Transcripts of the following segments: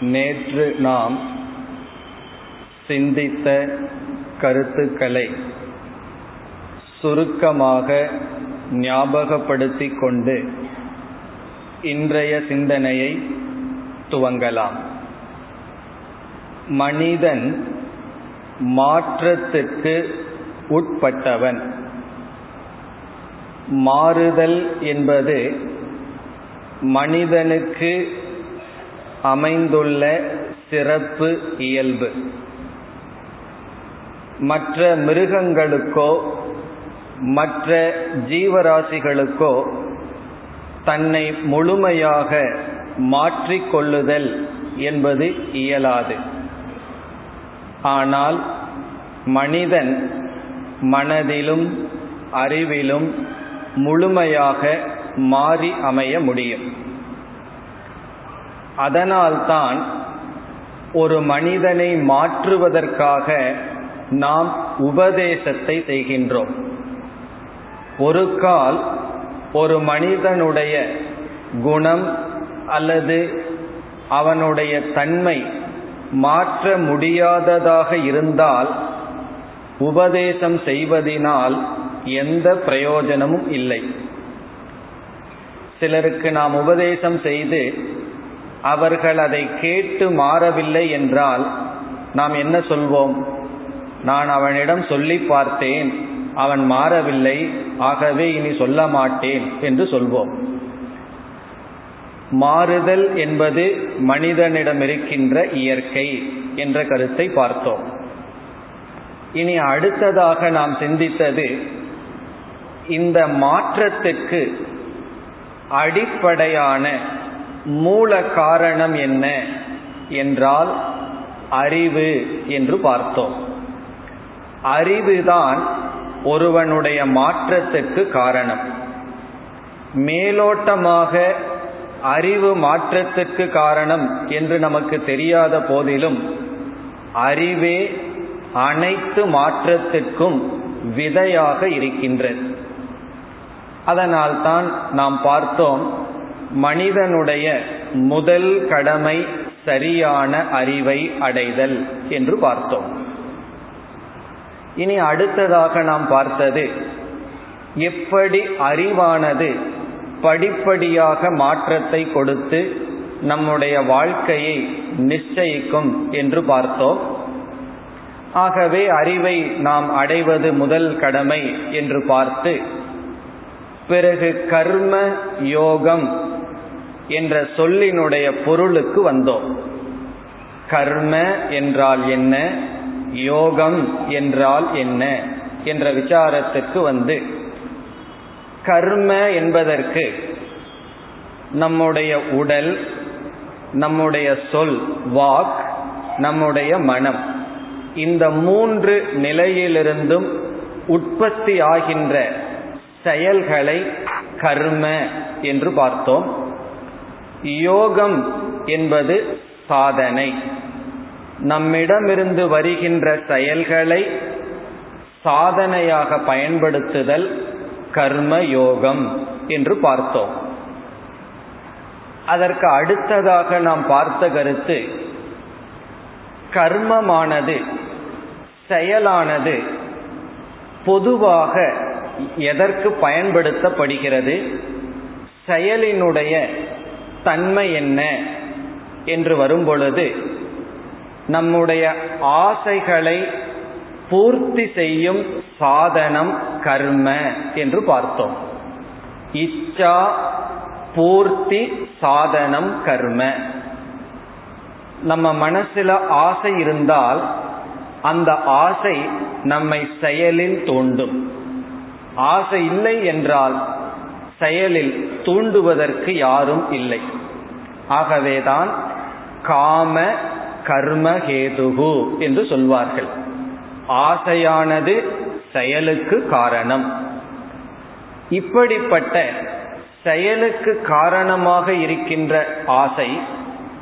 நேற்று நாம் சிந்தித்த கருத்துக்களை சுருக்கமாக ஞாபகப்படுத்திக் கொண்டு இன்றைய சிந்தனையை துவங்கலாம். மனிதன் மாற்றத்திற்கு உட்பட்டவன். மாறுதல் என்பது மனிதனுக்கு அமைந்துள்ள சிறப்பு இயல்பு. மற்ற மிருகங்களுக்கோ மற்ற ஜீவராசிகளுக்கோ தன்னை முழுமையாக மாற்றிக்கொள்ளுதல் என்பது இயலாது. ஆனால் மனிதன் மனதிலும் அறிவிலும் முழுமையாக மாறி அமைய முடியும். அதனால்தான் ஒரு மனிதனை மாற்றுவதற்காக நாம் உபதேசத்தை செய்கின்றோம். ஒரு கால் ஒரு மனிதனுடைய குணம் அல்லது அவனுடைய தன்மை மாற்ற முடியாததாக இருந்தால் உபதேசம் செய்வதினால் எந்த பிரயோஜனமும் இல்லை. சிலருக்கு நாம் உபதேசம் செய்து அவர்கள் அதை கேட்டு மாறவில்லை என்றால் நாம் என்ன சொல்வோம்? நான் அவனிடம் சொல்லி பார்த்தேன் அவன் மாறவில்லை ஆகவே இனி சொல்ல மாட்டேன் என்று சொல்வோம். மாறுதல் என்பது மனிதனிடம் இருக்கின்ற இயற்கை என்ற கருத்தை பார்த்தோம். இனி அடுத்ததாக நாம் சிந்தித்தது இந்த மாற்றத்துக்கு அடிப்படையான மூல காரணம் என்ன என்றால் அறிவு என்று பார்த்தோம். அறிவுதான் ஒருவனுடைய மாற்றத்துக்கு காரணம். மேலோட்டமாக அறிவு மாற்றத்துக்கு காரணம் என்று நமக்கு தெரியாத போதிலும் அறிவே அனைத்து மாற்றத்திற்கும் விதையாக இருக்கின்றது. அதனால்தான் நாம் பார்த்தோம் மனிதனுடைய முதல் கடமை சரியான அறிவை அடைதல் என்று பார்த்தோம். இனி அடுத்ததாக நாம் பார்த்தது எப்படி அறிவானது படிப்படியாக மாற்றத்தை கொடுத்து நம்முடைய வாழ்க்கையை நிச்சயிக்கும் என்று பார்த்தோம். ஆகவே அறிவை நாம் அடைவது முதல் கடமை என்று பார்த்து பிறகு கர்ம யோகம் என்ற சொல்லினுடைய பொருளுக்கு வந்தோம். கர்ம என்றால் என்ன? யோகம் என்றால் என்ன? என்ற விசாரத்துக்கு வந்து கர்ம என்பதற்கு நம்முடைய உடல் நம்முடைய சொல் வாக் நம்முடைய மனம் இந்த மூன்று நிலையிலிருந்தும் உற்பத்தி ஆகின்ற செயல்களை கர்ம என்று பார்த்தோம். யோகம் என்பது சாதனை. நம்மிடமிருந்து வருகின்ற செயல்களை சாதனையாக பயன்படுத்துதல் கர்ம யோகம் என்று பார்த்தோம். அதற்கு அடுத்ததாக நாம் பார்த்த கருத்து கர்மமானது செயலானது பொதுவாக எதற்கு பயன்படுத்தப்படுகிறது? செயலினுடைய தன்மை என்ன என்று வரும்பொழுது நம்முடைய ஆசைகளை பூர்த்தி செய்யும் சாதனம் கர்ம என்று பார்த்தோம். இச்சா பூர்த்தி சாதனம் கர்ம. நம்ம மனசுல ஆசை இருந்தால் அந்த ஆசை நம்மை செயலில் தூண்டும். ஆசை இல்லை என்றால் செயலில் தூண்டுவதற்கு யாரும் இல்லை. ஆகவேதான் காம கர்மஹேதுகு என்று சொல்வார்கள். ஆசையானது செயலுக்கு காரணம். இப்படிப்பட்ட செயலுக்கு காரணமாக இருக்கின்ற ஆசை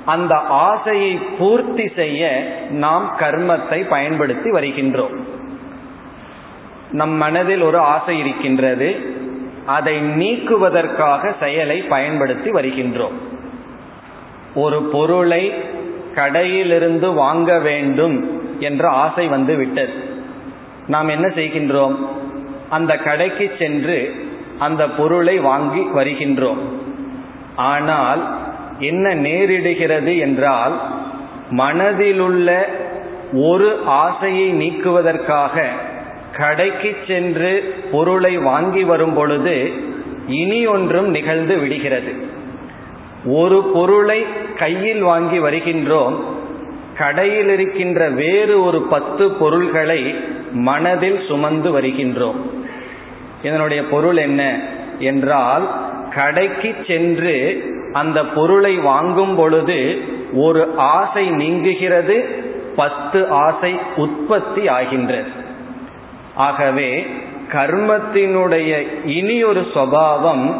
அந்த ஆசையை பூர்த்தி செய்ய நாம் கர்மத்தை பயன்படுத்தி வருகின்றோம். நம் மனதில் ஒரு ஆசை இருக்கின்றது. அதை நீக்குவதற்காக செயலை பயன்படுத்தி வருகின்றோம். ஒரு பொருளை கடையிலிருந்து வாங்க வேண்டும் என்ற ஆசை வந்து விட்டது. நாம் என்ன செய்கின்றோம்? அந்த கடைக்கு சென்று அந்த பொருளை வாங்கி வருகின்றோம். ஆனால் என்ன நேரிடுகிறது என்றால் மனதிலுள்ள ஒரு ஆசையை நீக்குவதற்காக கடைக்கு சென்று பொருளை வாங்கி வரும் பொழுது இனி ஒன்றும் நிகழ்ந்து விடுகிறது. ஒரு பொருளை கையில் வாங்கி வருகின்றோம். கடையில் இருக்கின்ற வேறு ஒரு பத்து பொருள்களை மனதில் சுமந்து வருகின்றோம். இதனுடைய பொருள் என்ன என்றால் கடைக்கு சென்று அந்த பொருளை வாங்கும் பொழுது ஒரு ஆசை நீங்குகிறது பத்து ஆசை உற்பத்தி ஆகின்றது. ஆகவே கர்மத்தினுடைய இனி ஒரு சுவாவம்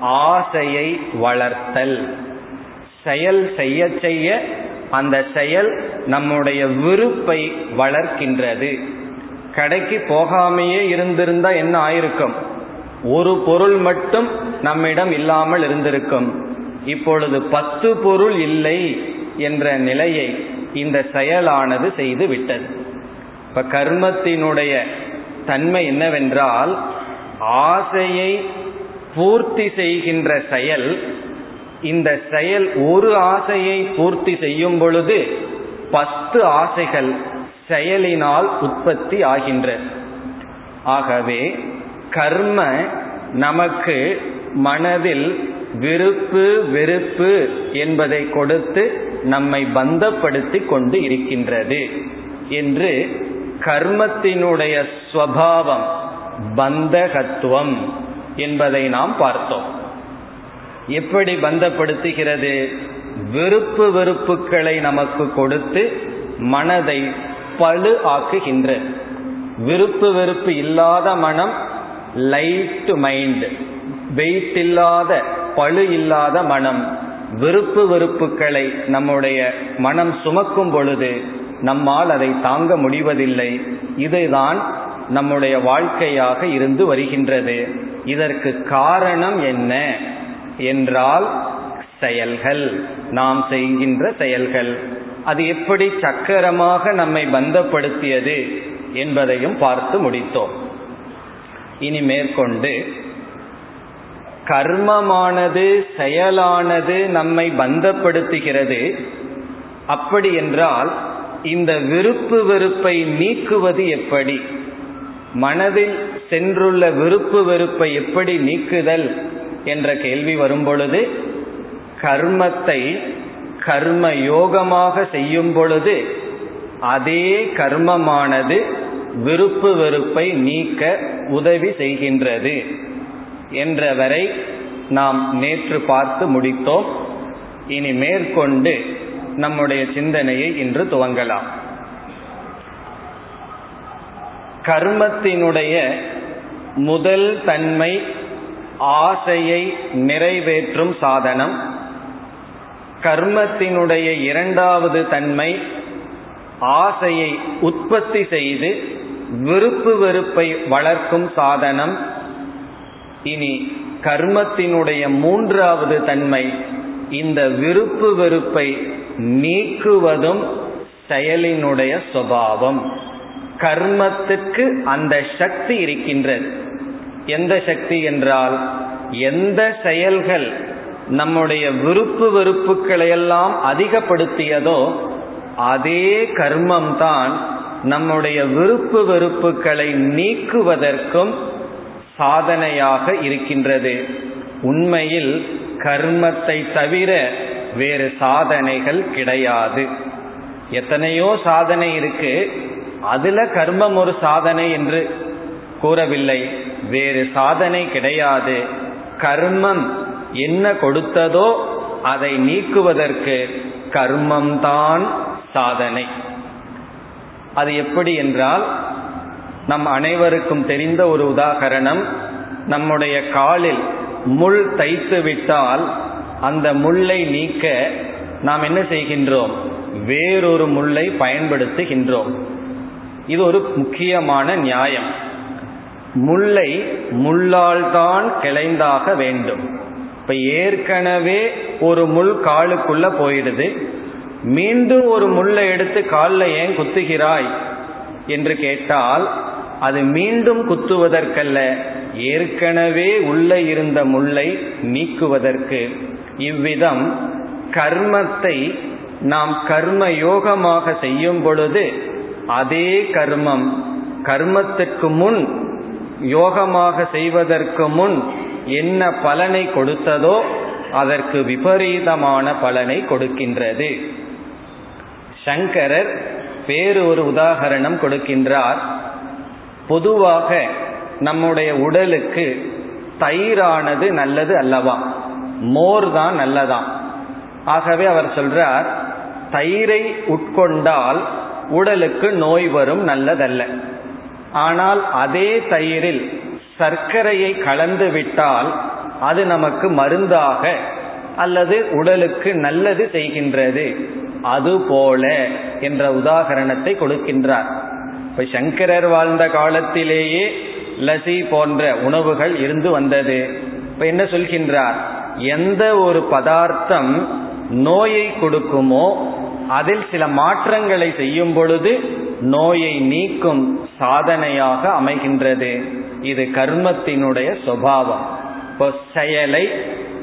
ஆசையை வளர்த்தல். செயல் செய்ய செய்ய அந்த செயல் நம்முடைய விருப்பை வளர்க்கின்றது. கடைக்கு போகாமையே இருந்திருந்தா என்ன ஆயிருக்கும்? ஒரு பொருள் மட்டும் நம்மிடம் இல்லாமல் இருந்திருக்கும். இப்பொழுது பத்து பொருள் இல்லை என்ற நிலையை இந்த செயலானது செய்து விட்டது. இப்ப கர்மத்தினுடைய தன்மை என்னவென்றால் ஆசையை பூர்த்தி செய்கின்ற செயல் இந்த செயல் ஒரு ஆசையை பூர்த்தி செய்யும் பொழுது பத்து ஆசைகள் செயலினால் உற்பத்தி ஆகின்ற. ஆகவே கர்ம நமக்கு மனதில் விருப்பு வெறுப்பு என்பதை கொடுத்து நம்மை பந்தப்படுத்தி கொண்டு இருக்கின்றது என்று கர்மத்தினுடைய ஸ்வபாவம் பந்தகத்துவம் என்பதை நாம் பார்த்தோம். எப்படி பந்தப்படுத்துகிறது? விருப்பு வெறுப்புகளை நமக்கு கொடுத்து மனதை பழு ஆக்குகின்ற. விருப்பு வெறுப்பு இல்லாத மனம் லைட் மைண்ட் வெயிட் இல்லாத பழு இல்லாத மனம். விருப்பு வெறுப்புகளை நம்முடைய மனம் சுமக்கும் பொழுது நம்மால் அதை தாங்க முடிவதில்லை. இதுதான் நம்முடைய வாழ்க்கையாக இருந்து வருகின்றது. இதற்கு காரணம் என்ன என்றால் செயல்கள். நாம் செய்கின்ற செயல்கள். அது எப்படி சக்கரமாக நம்மை பந்தப்படுத்தியது என்பதையும் பார்த்து முடித்தோம். இனி மேற்கொண்டு கர்மமானது செயலானது நம்மை பந்தப்படுத்துகிறது. அப்படி என்றால் இந்த விருப்பு வெறுப்பை நீக்குவது எப்படி? மனதில் சென்றுள்ள விருப்பு வெறுப்பை எப்படி நீக்குதல் என்ற கேள்வி வரும்பொழுது கர்மத்தை கர்ம யோகமாக செய்யும் பொழுது அதே கர்மமானது விருப்பு வெறுப்பை நீக்க உதவி செய்கின்றது என்றவரை நாம் நேற்று பார்த்து முடித்தோம். இனி மேற்கொண்டு நம்முடைய சிந்தனையை இன்று துவங்கலாம். கர்மத்தினுடைய முதல் தன்மை ஆசையை நிறைவேற்றும் சாதனம். கர்மத்தினுடைய இரண்டாவது தன்மை ஆசையை உற்பத்தி செய்து விருப்பு வெறுப்பை வளர்க்கும் சாதனம். இனி கர்மத்தினுடைய மூன்றாவது தன்மை இந்த விருப்பு வெறுப்பை நீக்குவதும் செயலினுடைய சுவாவம் கர்மத்துக்கு அந்த சக்தி இருக்கின்றது. எந்த சக்தி என்றால் எந்த செயல்கள் நம்முடைய விருப்பு வெறுப்புகளையெல்லாம் அதிகப்படுத்தியதோ அதே கர்மம் தான் நம்முடைய விருப்பு வெறுப்புகளை நீக்குவதற்கும் சாதனையாக இருக்கின்றது. உண்மையில் கர்மத்தை தவிர வேறு சாதனைகள் கிடையாது. எத்தனையோ சாதனை இருக்கு. அதுல கர்மம் ஒரு சாதனை என்று கூறவில்லை. வேறு சாதனை கிடையாது. கர்மம் என்ன கொடுத்ததோ அதை நீக்குவதற்கு கர்மம்தான் சாதனை. அது எப்படி என்றால் நம் அனைவருக்கும் தெரிந்த ஒரு உதாகரணம் நம்முடைய காலில் முள் தைத்து விட்டால் அந்த முள்ளை நீக்க நாம் என்ன செய்கின்றோம்? வேறொரு முள்ளை பயன்படுத்துகின்றோம். இது ஒரு முக்கியமான நியாயம். முல்லை முள்ளால் தான் கிளைந்தாக வேண்டும். இப்ப ஏற்கனவே ஒரு முள் காலுக்குள்ள போயிடுது. மீண்டும் ஒரு முல்லை எடுத்து காலில் ஏன் குத்துகிறாய்? என்று கேட்டால் அது மீண்டும் குத்துவதற்கல்ல. ஏற்கனவே உள்ளே இருந்த முல்லை நீக்குவதற்கு. இவ்விதம் கர்மத்தை நாம் கர்ம யோகமாக செய்யும் பொழுது அதே கர்மம் கர்மத்துக்கு முன் யோகமாக செய்வதற்கு முன் என்ன பலனை கொடுத்ததோ அதற்கு விபரீதமான பலனை கொடுக்கின்றது. சங்கரர் வேறு ஒரு உதாகரணம் கொடுக்கின்றார். பொதுவாக நம்முடைய உடலுக்கு தயிரானது நல்லது அல்லவா? மோர் தான் நல்லதாம் ஆகவே அவர் சொல்றார் தயிரை உட்கொண்டால் உடலுக்கு நோய் வரும் நல்லதல்ல. ஆனால் அதே தயிரில் சர்க்கரையை கலந்து விட்டால் அது நமக்கு மருந்தாக அல்லது உடலுக்கு நல்லது செய்கின்றது. அதுபோல என்ற உதாகரணத்தை கொடுக்கின்றார். இப்ப சங்கரர் வாழ்ந்த காலத்திலேயே லசி போன்ற உணவுகள் இருந்து வந்தது. இப்ப என்ன சொல்கின்றார்? எந்த ஒரு பதார்த்தம் நோயை கொடுக்குமோ அதில் சில மாற்றங்களை செய்யும் பொழுது நோயை நீக்கும் சாதனையாக அமைகின்றது. இது கர்மத்தினுடைய சுவாவம் இப்போ செயலை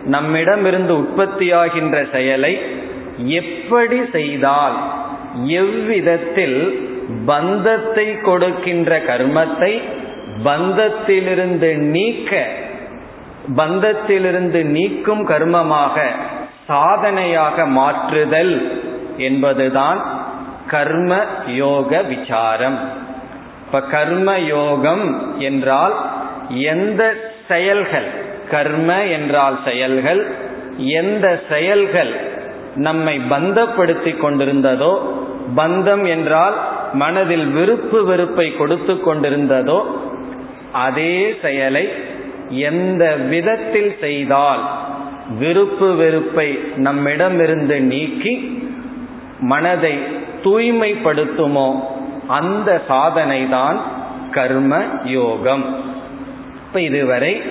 நம்மிடமிருந்து உற்பத்தியாகின்ற செயலை எப்படி செய்தால் எவ்விதத்தில் பந்தத்தை கொடுக்கின்ற கர்மத்தை பந்தத்திலிருந்து நீக்க பந்தத்திலிருந்து நீக்கும் கர்மமாக சாதனையாக மாற்றுதல் என்பதுதான் கர்ம யோக விசாரம். இப்ப கர்ம யோகம் என்றால் எந்த செயல்கள் கர்ம என்றால் செயல்கள் எந்த செயல்கள் நம்மை பந்தப்படுத்தி கொண்டிருந்ததோ பந்தம் என்றால் மனதில் விருப்பு வெறுப்பை கொடுத்து கொண்டிருந்ததோ அதே செயலை எந்த விதத்தில் செய்தால் விருப்பு வெறுப்பை நம்மிடமிருந்து நீக்கி மனதை தூய்மைப்படுத்துமோ அந்த சாதனை தான் கர்ம யோகம். இப்ப இதுவரை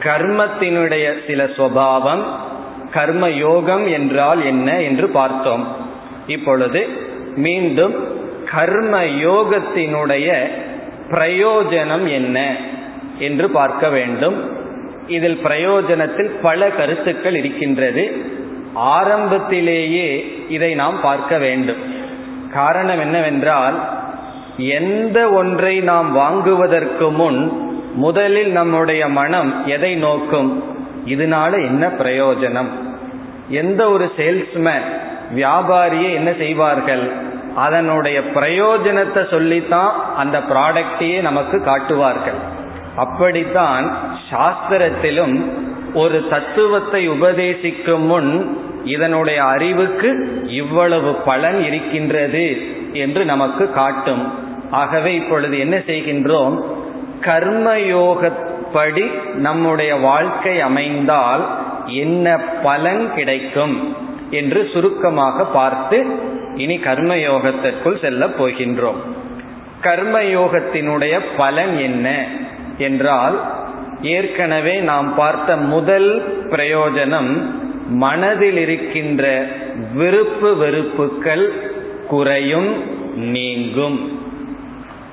கர்மத்தினுடைய சில சுவாவம் கர்ம யோகம் என்றால் என்ன என்று பார்த்தோம். இப்பொழுது மீண்டும் கர்ம யோகத்தினுடைய பிரயோஜனம் என்ன? என்று பார்க்க வேண்டும். இதில் பிரயோஜனத்தில் பல கருத்துக்கள் இருக்கின்றது. ஆரம்பத்திலேயே இதை நாம் பார்க்க வேண்டும். காரணம் என்னவென்றால் எந்த ஒன்றை நாம் வாங்குவதற்கு முன் முதலில் நம்முடைய மனம் எதை நோக்கும்? இதனால என்ன பிரயோஜனம்? எந்த ஒரு சேல்ஸ்மேன் வியாபாரியே என்ன செய்வார்கள்? அதனுடைய பிரயோஜனத்தை சொல்லித்தான் அந்த ப்ராடக்டையே நமக்கு காட்டுவார்கள். அப்படித்தான் சாஸ்திரத்திலும் ஒரு தத்துவத்தை உபதேசிக்கும் முன் இதனுடைய அறிவுக்கு இவ்வளவு பலன் இருக்கின்றது என்று நமக்கு காட்டும். ஆகவே இப்பொழுது என்ன செய்கின்றோம்? கர்மயோகப்படி நம்முடைய வாழ்க்கை அமைந்தால் என்ன பலன் கிடைக்கும் என்று சுருக்கமாக பார்த்து இனி கர்மயோகத்திற்குள் செல்ல போகின்றோம். கர்மயோகத்தினுடைய பலன் என்ன? என்றால் ஏற்கனவே நாம் பார்த்த முதல் பிரயோஜனம் மனதில் இருக்கின்ற விருப்பு வெறுப்புகள் குறையும் நீங்கும்.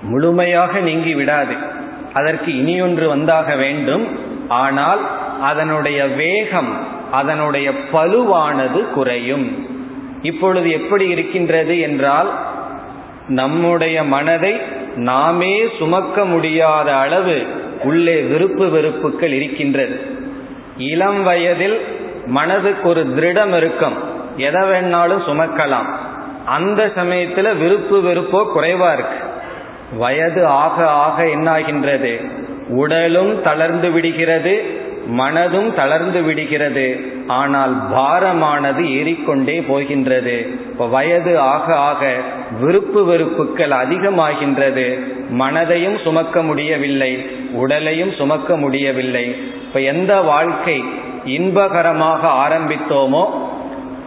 முழுமையாக நீங்கி விடாது. அதற்கு இனியொன்று வந்தாக வேண்டும். ஆனால் அதனுடைய வேகம் அதனுடைய பலுவானது குறையும். இப்பொழுது எப்படி இருக்கின்றது என்றால் நம்முடைய மனதை நாமே சுமக்க முடியாத அளவு உள்ளே விருப்பு வெறுப்புகள் இருக்கின்றது. இளம் வயதில் மனதுக்கு ஒரு திருடம் இருக்கும். எதை வேணாலும் சுமக்கலாம். அந்த சமயத்துல விருப்பு வெறுப்போ குறைவா இருக்கு. வயது ஆக ஆக என்னாகின்றது? உடலும் தளர்ந்து விடுகிறது மனதும் தளர்ந்து விடுகிறது. ஆனால் பாரமானது ஏறிக்கொண்டே போகின்றது. இப்போ வயது ஆக ஆக விருப்பு வெறுப்புகள் அதிகமாகின்றது. மனதையும் சுமக்க முடியவில்லை. உடலையும் சுமக்க முடியவில்லை. இப்போ எந்த வாழ்க்கை இன்பகரமாக ஆரம்பித்தோமோ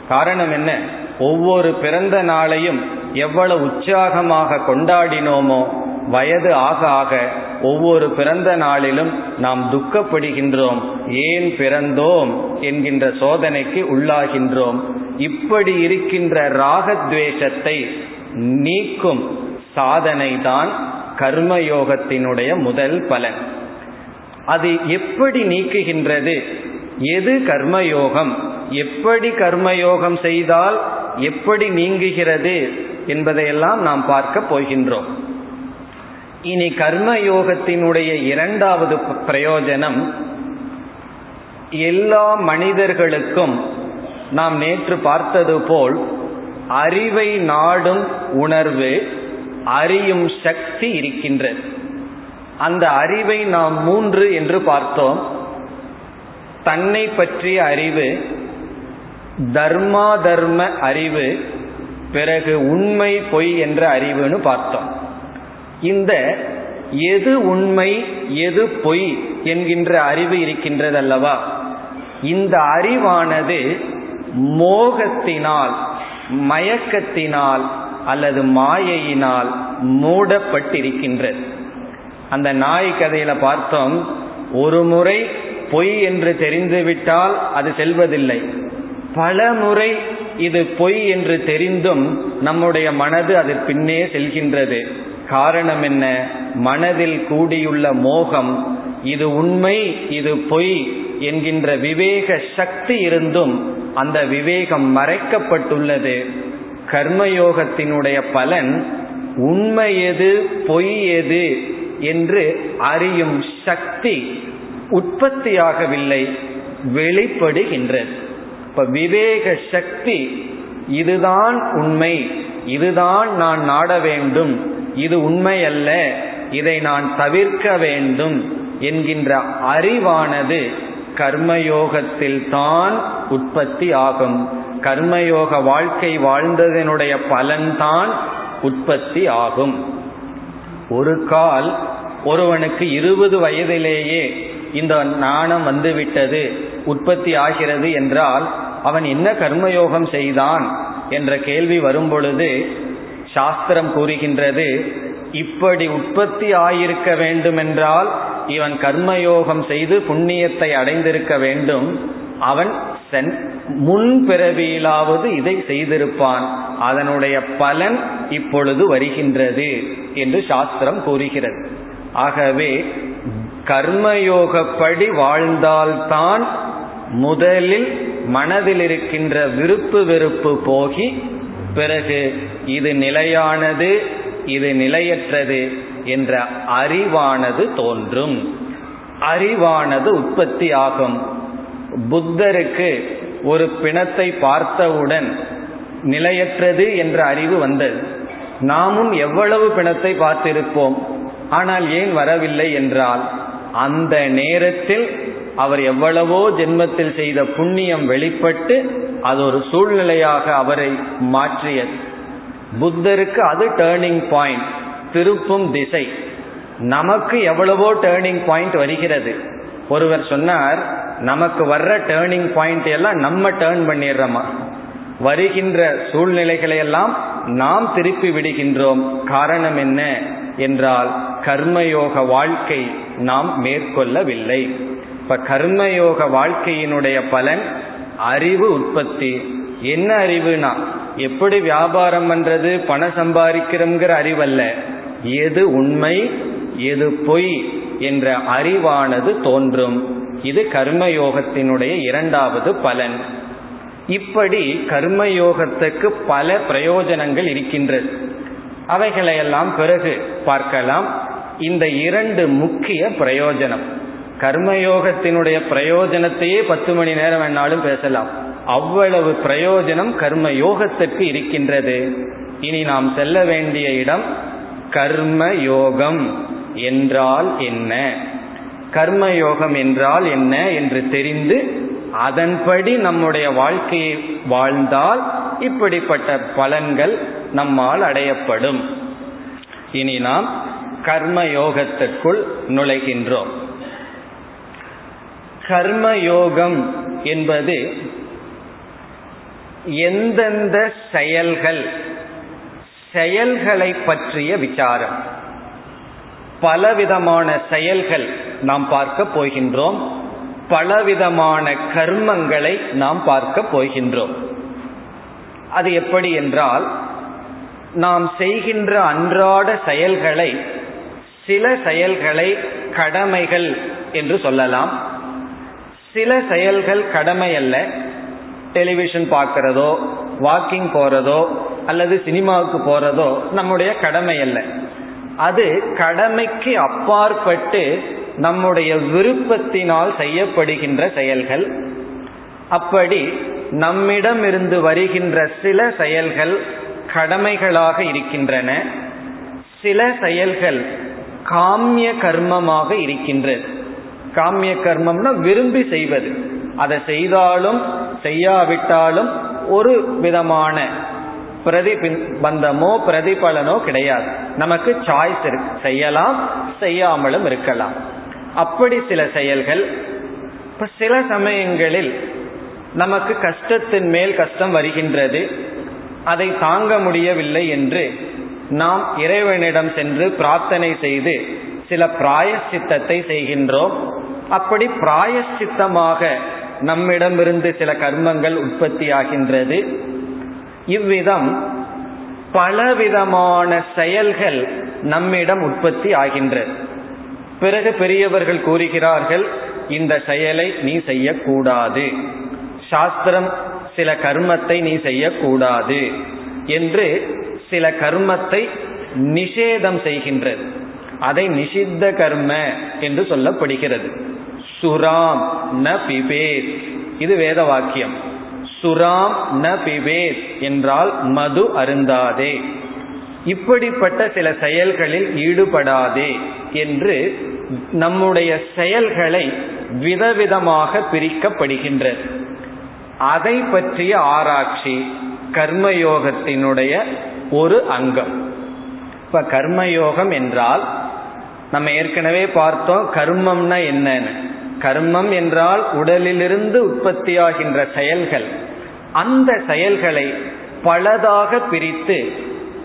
காரணம் என்ன? ஒவ்வொரு பிறந்த நாளையும் எவ்வளவு உற்சாகமாக கொண்டாடினோமோ வயது ஆக ஆக ஒவ்வொரு பிறந்த நாளிலும் நாம் துக்கப்படுகின்றோம். ஏன் பிறந்தோம்? என்கின்ற சோதனைக்கு உள்ளாகின்றோம். இப்படி இருக்கின்ற ராகத்வேஷத்தை நீக்கும் சாதனை தான் கர்மயோகத்தினுடைய முதல் பலன். அது எப்படி நீக்குகின்றது? எது கர்மயோகம்? எப்படி கர்மயோகம் செய்தால் எப்படி நீங்குகிறது என்பதையெல்லாம் நாம் பார்க்க போகின்றோம். இனி கர்மயோகத்தினுடைய இரண்டாவது பிரயோஜனம் எல்லா மனிதர்களுக்கும் நாம் நேற்று பார்த்தது போல் அறிவை நாடும் உணர்வு அறியும் சக்தி இருக்கின்றது. அந்த அறிவை நாம் மூன்று என்று பார்த்தோம். தன்னை பற்றிய அறிவு தர்மா தர்ம அறிவு பிறகு உண்மை பொய் என்ற அறிவுன்னு பார்த்தோம். இந்த எது உண்மை எது பொய் என்கின்ற அறிவு இருக்கின்றது அல்லவா இந்த அறிவானது மோகத்தினால் மயக்கத்தினால் அல்லது மாயையினால் மூடப்பட்டிருக்கின்றது. அந்த நாய் கதையில பார்த்தோம் ஒரு முறை பொய் என்று தெரிந்துவிட்டால் அது செல்வதில்லை. பல முறை இது பொய் என்று தெரிந்தும் நம்முடைய மனது அது பின்னே செல்கின்றது. காரணம் என்ன மனதில் கூடியுள்ள மோகம். இது உண்மை இது பொய் என்கின்ற விவேக சக்தி இருந்தும் அந்த விவேகம் மறைக்கப்பட்டுள்ளது. கர்மயோகத்தினுடைய பலன் உண்மை எது பொய் எது என்று அறியும் சக்தி உற்பத்தியாகவில்லை வெளிப்படுகின்றது. இப்ப விவேக சக்தி இதுதான் உண்மை இதுதான் நான் நாட வேண்டும் இது உண்மை அல்ல இதை நான் தவிர்க்க வேண்டும் என்கின்ற அறிவானது கர்மயோகத்தில் தான் உற்பத்தி ஆகும். கர்மயோக வாழ்க்கை வாழ்ந்ததனுடைய பலன்தான் உற்பத்தி ஆகும். ஒரு கால் ஒருவனுக்கு இருபது வயதிலேயே இந்த நாணம் வந்துவிட்டது உற்பத்தி ஆகிறது என்றால் அவன் என்ன கர்மயோகம் செய்தான்? என்ற கேள்வி வரும்பொழுது சாஸ்திரம் கூறுகின்றது இப்படி உற்பத்தி ஆயிருக்க வேண்டுமென்றால் இவன் கர்மயோகம் செய்து புண்ணியத்தை அடைந்திருக்க வேண்டும். அவன் சென் முன் பிறவியிலாவது இதை செய்திருப்பான். அதனுடைய பலன் இப்பொழுது வருகின்றது என்று சாஸ்திரம் கூறுகிறது. ஆகவே கர்மயோகப்படி வாழ்ந்தால்தான் முதலில் மனதில் இருக்கின்ற விருப்பு வெறுப்பு போகி பிறகு இது நிலையானது இது நிலையற்றது என்ற அறிவானது தோன்றும். அறிவானது உற்பத்தி ஆகும். புத்தருக்கு ஒரு பிணத்தை பார்த்தவுடன் நிலையற்றது என்ற அறிவு வந்தது. நாமும் எவ்வளவு பிணத்தை பார்த்திருப்போம் ஆனால் ஏன் வரவில்லை என்றால் அந்த நேரத்தில் அவர் எவ்வளவோ ஜென்மத்தில் செய்த புண்ணியம் வெளிப்பட்டு அது ஒரு சூழ்நிலையாக அவரை மாற்றியது. புத்தருக்கு அது டேர்னிங் பாயிண்ட் திருப்பும் திசை. நமக்கு எவ்வளவோ டேர்னிங் பாயிண்ட் வருகிறது. ஒருவர் சொன்னார் நமக்கு வர்ற டேர்னிங் பாயிண்ட் எல்லாம் நம்ம டேர்ன் பண்ணிடுறோமா? வருகின்ற சூழ்நிலைகளை எல்லாம் நாம் திருப்பி விடுகின்றோம். காரணம் என்ன என்றால் கர்மயோக வாழ்க்கை நாம் மேற்கொள்ளவில்லை. இப்ப கர்மயோக வாழ்க்கையினுடைய பலன் அறிவு உற்பத்தி. என்ன அறிவுனா எப்படி வியாபாரம் பண்றது பணம் சம்பாதிக்கிறோங்கிற அறிவல்ல. எது உண்மை எது பொய் என்ற அறிவானது தோன்றும். இது கர்மயோகத்தினுடைய இரண்டாவது பலன். இப்படி கர்மயோகத்துக்கு பல பிரயோஜனங்கள் இருக்கின்றது. அவைகளையெல்லாம் பிறகு பார்க்கலாம். இந்த இரண்டு முக்கிய பிரயோஜனம். கர்மயோகத்தினுடைய பிரயோஜனத்தையே பத்து மணி நேரம் வேணாலும் பேசலாம். அவ்வளவு பிரயோஜனம் கர்ம யோகத்திற்கு இருக்கின்றது. இனி நாம் செல்ல வேண்டிய இடம் கர்ம யோகம் என்றால் என்ன? கர்ம யோகம் என்றால் என்ன என்று தெரிந்து அதன்படி நம்முடைய வாழ்க்கையை வாழ்ந்தால் இப்படிப்பட்ட பலன்கள் நம்மால் அடையப்படும். இனி நாம் கர்ம யோகத்திற்குள் நுழைகின்றோம். கர்மயோகம் என்பது எந்தெந்த செயல்கள் செயல்களை பற்றிய விசாரம். பலவிதமான செயல்கள் நாம் பார்க்க போகின்றோம். பலவிதமான கர்மங்களை நாம் பார்க்க போகின்றோம். அது எப்படி என்றால் நாம் செய்கின்ற அன்றாட செயல்களை சில செயல்களை கடமைகள் என்று சொல்லலாம். சில செயல்கள் கடமை அல்ல டெலிவிஷன் பார்க்கறதோ வாக்கிங் போறதோ அல்லது சினிமாவுக்கு போறதோ நம்முடைய கடமை அல்ல அது கடமைக்கு அப்பாற்பட்டு நம்முடைய விருப்பத்தினால் செய்யப்படுகின்ற செயல்கள். அப்படி நம்மிடமிருந்து வருகின்ற சில செயல்கள் கடமைகளாக இருக்கின்றன. சில செயல்கள் காமிய கர்மமாக இருக்கின்றது. காமிய கர்மம்னா விரும்பி செய்வது. அதை செய்தாலும் செய்யாவிட்டாலும் ஒரு விதமான பிரதிபந்தமோ பிரதிபலனோ கிடையாது. நமக்கு சாய்ஸ் இருக்கு செய்யலாம் செய்யாமலும் இருக்கலாம். அப்படி சில செயல்கள் இப்ப சில சமயங்களில் நமக்கு கஷ்டத்தின் மேல் கஷ்டம் வருகின்றது. அதை தாங்க முடியவில்லை என்று நாம் இறைவனிடம் சென்று பிரார்த்தனை செய்து சில பிராயச்சித்தத்தை செய்கின்றோம். அப்படி பிராயச்சித்தமாக நம்மிடமிருந்து சில கர்மங்கள் உற்பத்தி ஆகின்றது இவ்விதம் பலவிதமான செயல்கள் நம்மிடம் உற்பத்தி ஆகின்றது. பிறகு பெரியவர்கள் கூறுகிறார்கள் இந்த செயலை நீ செய்யக்கூடாது. சாஸ்திரம் சில கர்மத்தை நீ செய்யக்கூடாது என்று சில கர்மத்தை நிஷேதம் செய்கின்றது. அதை நிஷித்த கர்ம என்று சொல்லப்படுகிறது. சுராம் ந பிபேத். இது வேத வாக்கியம். சுராம் ந பிபேத் என்றால் மது அருந்தாதே. இப்படிப்பட்ட சில செயல்களில் ஈடுபடாதே என்று நம்முடைய செயல்களை விதவிதமாக பிரிக்கப்படுகின்றது. அதை பற்றிய ஆராய்ச்சி கர்மயோகத்தினுடைய ஒரு அங்கம். இப்ப கர்மயோகம் என்றால் நம்ம ஏற்கனவே பார்த்தோம் கர்மம்னா என்னன்னு. கர்மம் என்றால் உடலிலிருந்து உற்பத்தியாகின்ற செயல்கள். அந்த செயல்களை பலதாக பிரித்து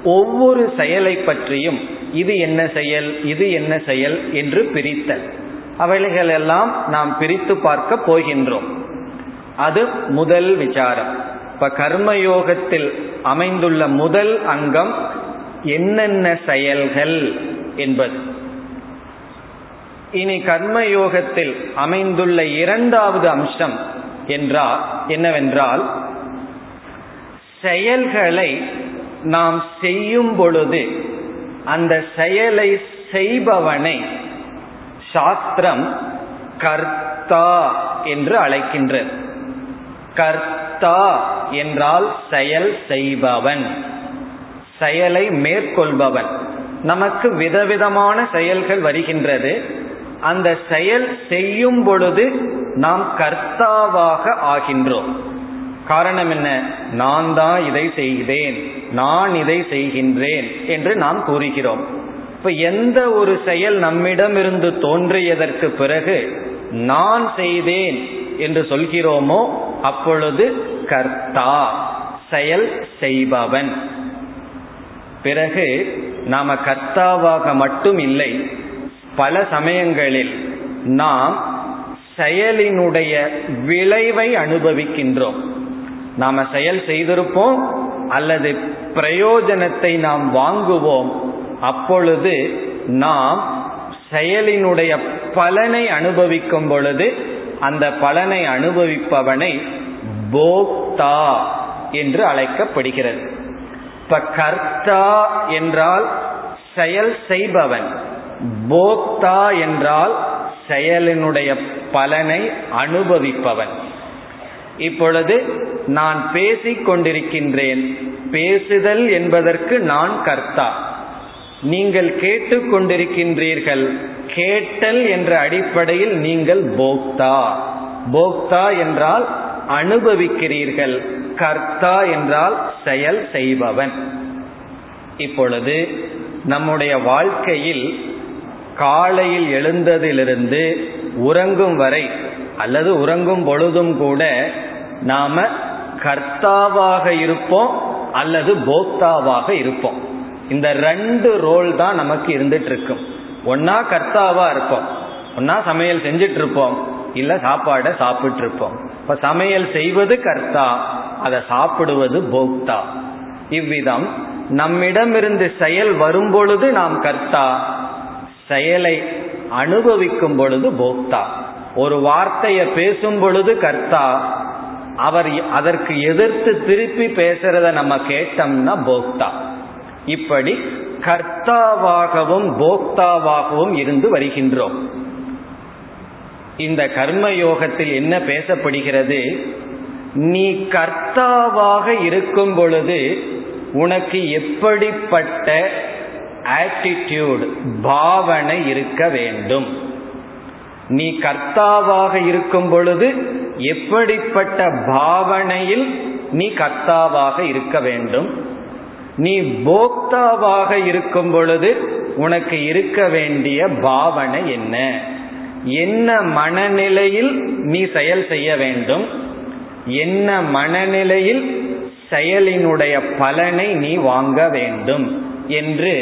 ஒவ்வொரு செயலை பற்றியும் இது என்ன செயல் இது என்ன செயல் என்று பிரித்தல். அவைகளெல்லாம் நாம் பிரித்து பார்க்க போகின்றோம். அது முதல் விசாரம். இப்ப கர்மயோகத்தில் அமைந்துள்ள முதல் அங்கம் என்னென்ன செயல்கள் என்பது. இனி கர்மயோகத்தில் அமைந்துள்ள இரண்டாவது அம்சம் என்றால் என்னவென்றால் செயல்களை நாம் செய்யும் பொழுது அந்த செயலை செய்பவனை சாஸ்திரம் கர்த்தா என்று அழைக்கின்றது. கர்த்தா என்றால் செயல் செய்பவன் செயலை மேற்கொள்பவன். நமக்கு விதவிதமான செயல்கள் வருகின்றது. அந்த செயல் செய்யும் பொழுது நாம் கர்த்தாவாக ஆகின்றோம். காரணம் என்ன? நான் தான் இதை செய்தேன் நான் இதை செய்கின்றேன் என்று நாம் கூறுகிறோம். இப்ப எந்த ஒரு செயல் நம்மிடமிருந்து தோன்றியதற்கு பிறகு நான் செய்தேன் என்று சொல்கிறோமோ அப்பொழுது கர்த்தா செயல் செய்பவன். பிறகு நாம கர்த்தாவாக மட்டும் இல்லை பல சமயங்களில் நாம் செயலினுடைய விளைவை அனுபவிக்கின்றோம். நாம செயல் செய்திருப்போம் அல்லது பிரயோஜனத்தை நாம் வாங்குவோம். அப்பொழுது நாம் செயலினுடைய பலனை அனுபவிக்கும் பொழுது அந்த பலனை அனுபவிப்பவனை போக்தா என்று அழைக்கப்படுகிறது. இப்ப கர்த்தா என்றால் செயல் செய்பவன். போக்தா என்றால் செயலினுடைய பலனை அனுபவிப்பவன். இப்பொழுது நான் பேசிக் கொண்டிருக்கின்றேன். பேசுதல் என்பதற்கு நான் கர்த்தா. நீங்கள் கேட்டுக்கொண்டிருக்கின்றீர்கள் கேட்டல் என்ற அடிப்படையில் நீங்கள் போக்தா. போக்தா என்றால் அனுபவிக்கிறீர்கள். கர்த்தா என்றால் செயல் செய்பவன். இப்பொழுது நம்முடைய வாழ்க்கையில் காலையில் எழுந்ததிலிருந்து உறங்கும் வரை அல்லது உறங்கும் பொழுதும் கூட நாம கர்த்தாவாக இருப்போம் அல்லது போக்தாவாக இருப்போம். இந்த ரெண்டு ரோல் தான் நமக்கு இருந்துட்டு இருக்கும் ஒன்னா கர்த்தாவா இருப்போம். ஒன்னா சமையல் செஞ்சிட்டு இருப்போம் இல்ல சாப்பாடை சாப்பிட்டு இருப்போம் இப்ப சமையல் செய்வது கர்த்தா அதை சாப்பிடுவது போக்தா. இவ்விதம் நம்மிடமிருந்து செயல் வரும் பொழுது நாம் கர்த்தா செயலை அனுபவிக்கும் பொழுது போக்தா. ஒரு வார்த்தையை பேசும் பொழுது கர்த்தா அவர் அதற்கு எதிர்த்து திருப்பி பேசுறத நம்ம கேட்டோம்னா போக்தா. இப்படி கர்த்தாவாகவும் போக்தாவாகவும் இருந்து வருகின்றோம். இந்த கர்ம யோகத்தில் என்ன பேசப்படுகிறது? நீ கர்த்தாவாக இருக்கும் பொழுது உனக்கு எப்படிப்பட்ட ஆட்டிடியூட் பாவனை இருக்க வேண்டும். நீ கர்த்தாவாக இருக்கும் பொழுது எப்படிப்பட்ட பாவனையில் நீ கர்த்தாவாக இருக்க வேண்டும்? நீ போக்தாவாக இருக்கும் பொழுது உனக்கு இருக்க வேண்டிய பாவனை என்ன? என்ன மனநிலையில் நீ செயல் செய்ய வேண்டும்? என்ன மனநிலையில் செயலினுடைய பலனை நீ வாங்க வேண்டும்? என்று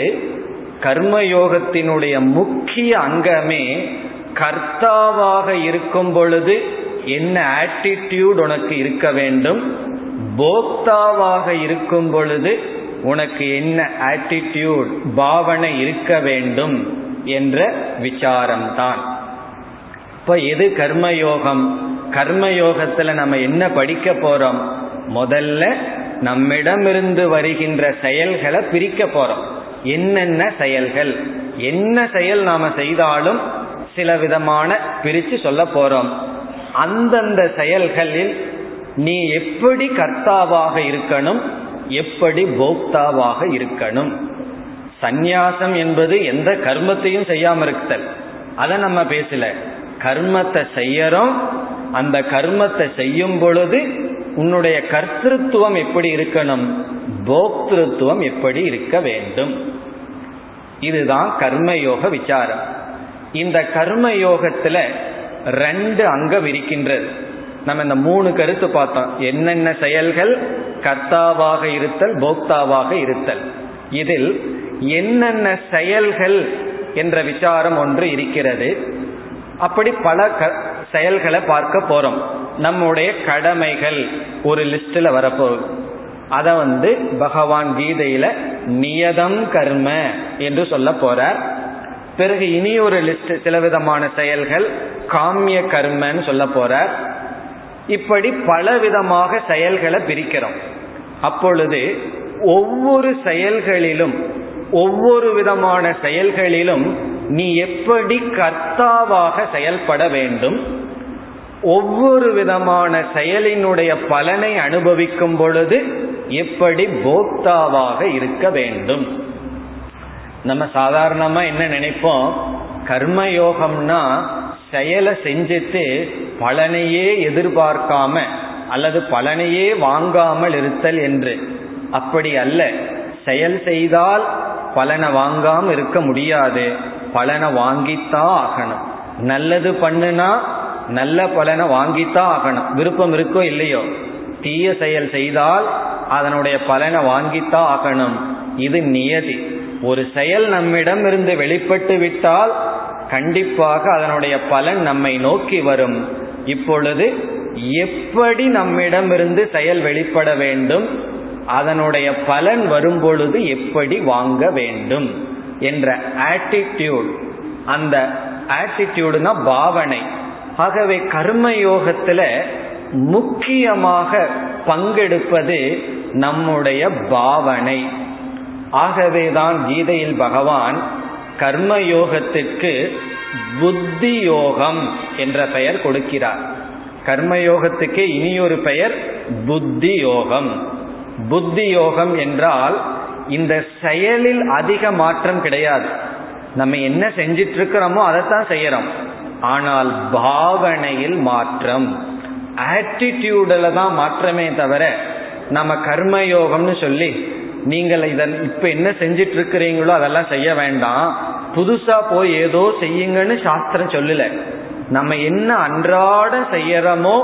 கர்மயோகத்தினுடைய முக்கிய அங்கமே கர்த்தாவாக இருக்கும் பொழுது என்ன ஆட்டிடியூட் உனக்கு இருக்க வேண்டும்? போக்தாவாக இருக்கும் பொழுது உனக்கு என்ன ஆட்டிடியூட் பாவனை இருக்க வேண்டும் என்ற விசாரம்தான். இப்ப எது கர்மயோகம்? கர்மயோகத்துல நம்ம என்ன படிக்க போறோம்? முதல்ல நம்மிடமிருந்து வருகின்ற செயல்களை பிரிக்க போறோம். என்னென்ன செயல்கள் என்ன செயல் நாம செய்தாலும் சில விதமான பிரிச்சு சொல்ல போறோம். அந்தந்த செயல்களில் நீ எப்படி கர்த்தாவாக இருக்கணும் எப்படி போக்தாவாக இருக்கணும். சந்நியாசம் என்பது எந்த கர்மத்தையும் செய்யாம இருத்தல். அதை நம்ம பேசல. கர்மத்தை செய்யறோம். அந்த கர்மத்தை செய்யும் பொழுது உன்னுடைய கர்த்தத்துவம் எப்படி இருக்கணும்? போக்திருத்துவம் எப்படி இருக்க வேண்டும்? இதுதான் கர்மயோக விசாரம். இந்த கர்மயோகத்துல ரெண்டு அங்கம் இருக்கின்றது. நம்ம இந்த மூணு கருத்து பார்த்தோம். என்னென்ன செயல்கள்? கர்த்தாவாக இருத்தல் போக்தாவாக இருத்தல். இதில் என்னென்ன செயல்கள் என்ற விசாரம் ஒன்று இருக்கிறது. அப்படி பல செயல்களை பார்க்க போறோம். நம்முடைய கடமைகள் ஒரு லிஸ்டில் வரப்போகுது. அதை வந்து பகவான் கீதையில நியதம் கர்ம என்று சொல்ல போறார். பிறகு இனி ஒரு லிஸ்ட் சில விதமான செயல்கள் காமிய கர்மன்னு சொல்ல போறார். இப்படி பல விதமாக செயல்களை பிரிக்கிறோம். அப்பொழுது ஒவ்வொரு செயல்களிலும் ஒவ்வொரு விதமான செயல்களிலும் நீ எப்படி கர்த்தாவாக செயல்பட வேண்டும்? ஒவ்வொரு விதமான செயலினுடைய பலனை அனுபவிக்கும் பொழுது எப்படி போக்தாவாக இருக்க வேண்டும். நம்ம சாதாரணமா என்ன நினைப்போம்? கர்மயோகம்னா செயலை செஞ்சுட்டு பலனையே எதிர்பார்க்காம அல்லது பலனையே வாங்காமல் இருத்தல் என்று. அப்படி அல்ல. செயல் செய்தால் பலனை வாங்காம இருக்க முடியாது. பலனை வாங்கித்தான் ஆகணும். நல்லது பண்ணுனா நல்ல பலனை வாங்கித்தான் ஆகணும். விருப்பம் இருக்கோ இல்லையோ? தீய செயல் செய்தால் அதனுடைய பலனை வாங்கித்தான் ஆகணும். இது நியதி. ஒரு செயல் நம்மிடம் இருந்து வெளிப்பட்டு விட்டால் கண்டிப்பாக அதனுடைய பலன் நம்மை நோக்கி வரும். இப்பொழுது எப்படி நம்மிடமிருந்து செயல் வெளிப்பட வேண்டும்? அதனுடைய பலன் வரும் பொழுது எப்படி வாங்க வேண்டும்? என்ற ஆட்டிடியூட் அந்த ஆட்டிடியூடுனா பாவனை. ஆகவே கர்மயோகத்துல முக்கியமாக பங்கெடுப்பது நம்முடைய பாவனை. ஆகவேதான் கீதையில் பகவான் கர்மயோகத்திற்கு புத்தி யோகம் என்ற பெயர் கொடுக்கிறார். கர்மயோகத்துக்கு இனியொரு பெயர் புத்தி யோகம் புத்தி யோகம் என்றால் இந்த செயலில் அதிக மாற்றம் கிடையாது. நம்ம என்ன செஞ்சிட்டு இருக்கிறோமோ அதைத்தான் செய்யறோம். ஆனால் பாவனையில் மாற்றம். ஆட்டிடியூடில் தான் மாற்றமே தவிர நம்ம கர்மயோகம்னு சொல்லி நீங்கள் இதன் இப்ப என்ன செஞ்சிட்டு இருக்கிறீங்களோ அதெல்லாம் செய்ய வேண்டாம். புதுசா போய் ஏதோ செய்யுங்கன்னு சாஸ்திரம் சொல்லல. நம்ம என்ன அன்றாட செய்யறோமோ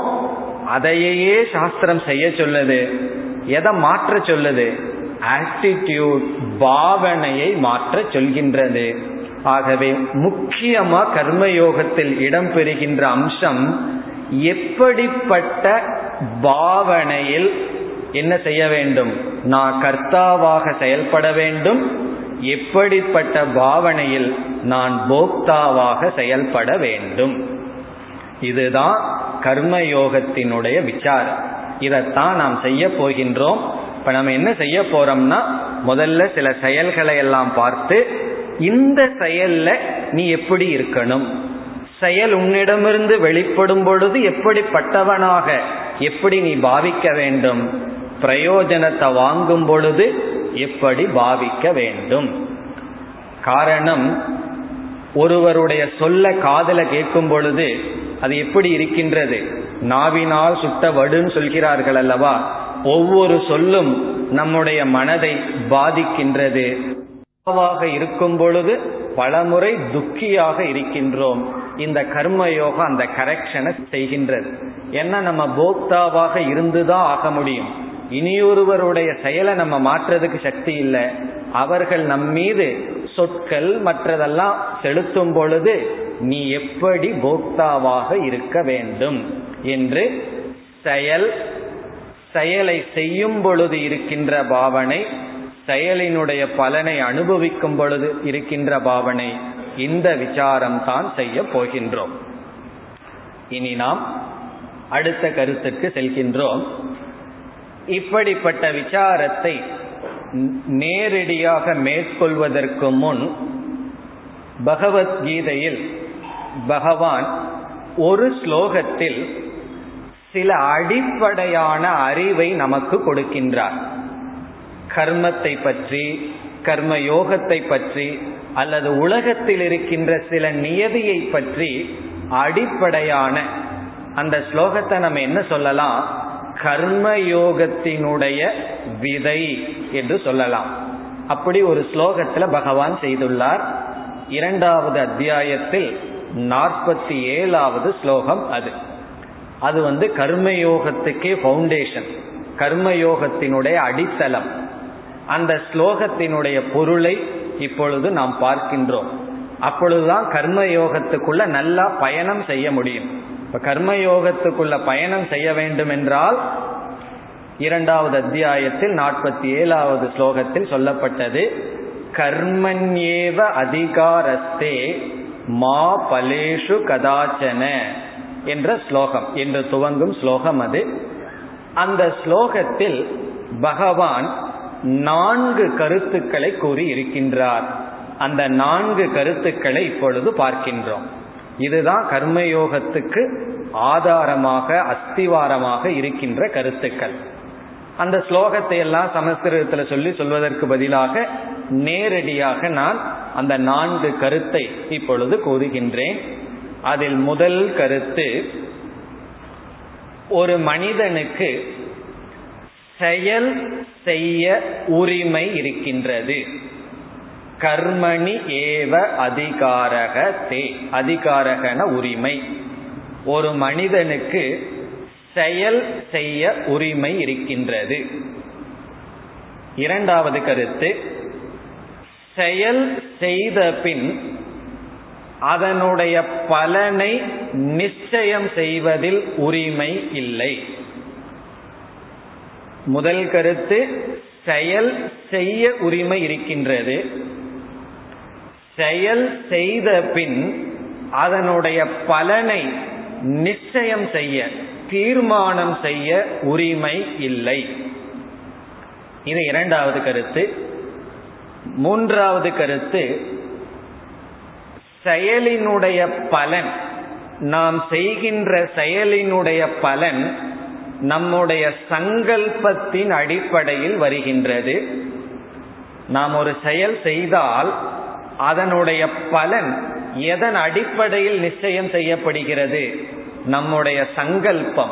அதையே சாஸ்திரம் செய்ய சொல்லுது. எதை மாற்ற சொல்லுது? ஆட்டிடியூட் பாவனையை மாற்ற சொல்கின்றது. ஆகவே முக்கியமா கர்மயோகத்தில் இடம் பெறுகின்ற அம்சம் எப்படிப்பட்ட பாவனையில் என்ன செய்ய வேண்டும்? நான் கர்த்தாவாக செயல்பட வேண்டும். எப்படிப்பட்ட பாவனையில் நான் போக்தாவாக செயல்பட வேண்டும்? இதுதான் கர்மயோகத்தினுடைய விசாரம். இதைத்தான் நாம் செய்ய போகின்றோம். இப்ப நம்ம என்ன செய்ய போறோம்னா முதல்ல சில செயல்களை எல்லாம் பார்த்து இந்த செயல்ல நீ எப்படி இருக்கணும்? செயல் உன்னிடமிருந்து வெளிப்படும் பொழுது எப்படிப்பட்டவனாக எப்படி நீ பாவிக்க வேண்டும்? பிரயோஜனத்தை வாங்கும் பொழுது எப்படி பாவிக்க வேண்டும்? காரணம் ஒருவருடைய சொல்ல காதல கேட்கும் பொழுது அது எப்படி இருக்கின்றது? நாவினால் சுட்ட வடுன்னு சொல்கிறார்கள் அல்லவா? ஒவ்வொரு சொல்லும் நம்முடைய மனதை பாதிக்கின்றது. இருக்கும் பொழுது பலமுறை துக்கியாக இருக்கின்றோம். இந்த கர்ம யோகம் அந்த கரெக்ஷனை செய்கின்றது. ஏன்னா நம்ம போக்தாவாக இருந்துதான் ஆக முடியும். இனியொருவருடைய செயலை நம்ம மாற்றுறதுக்கு சக்தி இல்லை. அவர்கள் நம் மீது சொற்கள் மற்றதெல்லாம் செலுத்தும் பொழுது நீ எப்படி போக்தாவாக இருக்க வேண்டும் என்று செயல் செயலை செய்யும் பொழுது இருக்கின்ற பாவனை செயலினுடைய பலனை அனுபவிக்கும் பொழுது இருக்கின்ற பாவனை. இந்த விசாரம் தான் செய்ய போகின்றோம். இனி நாம் அடுத்த கருத்துக்கு செல்கின்றோம். இப்படிப்பட்ட விசாரத்தை நேரடியாக மேற்கொள்வதற்கு முன் பகவத்கீதையில் பகவான் ஒரு ஸ்லோகத்தில் சில அடிப்படையான அறிவை நமக்கு கொடுக்கின்றார். கர்மத்தை பற்றி கர்மயோகத்தை பற்றி அல்லது உலகத்தில் இருக்கின்ற சில நியதியை பற்றி அடிப்படையான அந்த ஸ்லோகத்தை நம்ம என்ன சொல்லலாம்? கர்மயோகத்தினுடைய விதை என்று சொல்லலாம். அப்படி ஒரு ஸ்லோகத்துல பகவான் செய்துள்ளார். இரண்டாவது அத்தியாயத்தில் நாற்பத்தி ஏழாவது ஸ்லோகம் அது. அது வந்து கர்மயோகத்துக்கே ஃபவுண்டேஷன் கர்மயோகத்தினுடைய அடித்தளம். அந்த ஸ்லோகத்தினுடைய பொருளை இப்பொழுது நாம் பார்க்கின்றோம். அப்பொழுதுதான் கர்ம யோகத்துக்குள்ள நல்லா பயணம் செய்ய முடியும். இப்ப கர்மயோகத்துக்குள்ள பயணம் செய்ய வேண்டும் என்றால் இரண்டாவது அத்தியாயத்தில் நாற்பத்தி ஏழாவது ஸ்லோகத்தில் சொல்லப்பட்டது கர்மண்யேவ அதிகாரஸ்தே மா பலேஷு கதாச்சன என்ற ஸ்லோகம் என்று துவங்கும் ஸ்லோகம் அது. அந்த ஸ்லோகத்தில் பகவான் நான்கு கருத்துக்களை கூறி இருக்கின்றார் அந்த நான்கு கருத்துக்களை இப்பொழுது பார்க்கின்றோம். இதுதான் கர்மயோகத்துக்கு ஆதாரமாக அஸ்திவாரமாக இருக்கின்ற கருத்துக்கள். அந்த ஸ்லோகத்தை எல்லாம் சமஸ்கிருதத்தில் சொல்லி சொல்வதற்கு பதிலாக நேரடியாக நான் அந்த நான்கு கருத்தை இப்பொழுது கூறுகின்றேன். அதில் முதல் கருத்து ஒரு மனிதனுக்கு செயல் செய்ய உரிமை இருக்கின்றது. கர்மணி ஏவ அதிகாரக தே அதிகாரகன உரிமை. ஒரு மனிதனுக்கு செயல் செய்ய உரிமை இருக்கின்றது. இரண்டாவது கருத்து செயல் செய்த பின் அதனுடைய பலனை நிச்சயம் செய்வதில் உரிமை இல்லை. முதல் கருத்து செயல் செய்ய உரிமை இருக்கின்றது. செயல் செய்த பின் அதனுடைய பலனை நிச்சயம் செய்ய தீர்மானம் செய்ய உரிமை இல்லை. இது இரண்டாவது கருத்து. மூன்றாவது கருத்து செயலினுடைய பலன் நாம் செய்கின்ற செயலினுடைய பலன் நம்முடைய சங்கல்பத்தின் அடிப்படையில் வருகின்றது. நாம் ஒரு செயல் செய்தால் அதனுடைய பலன் எதன் அடிப்படையில் நிச்சயம் செய்யப்படுகிறது? நம்முடைய சங்கல்பம்.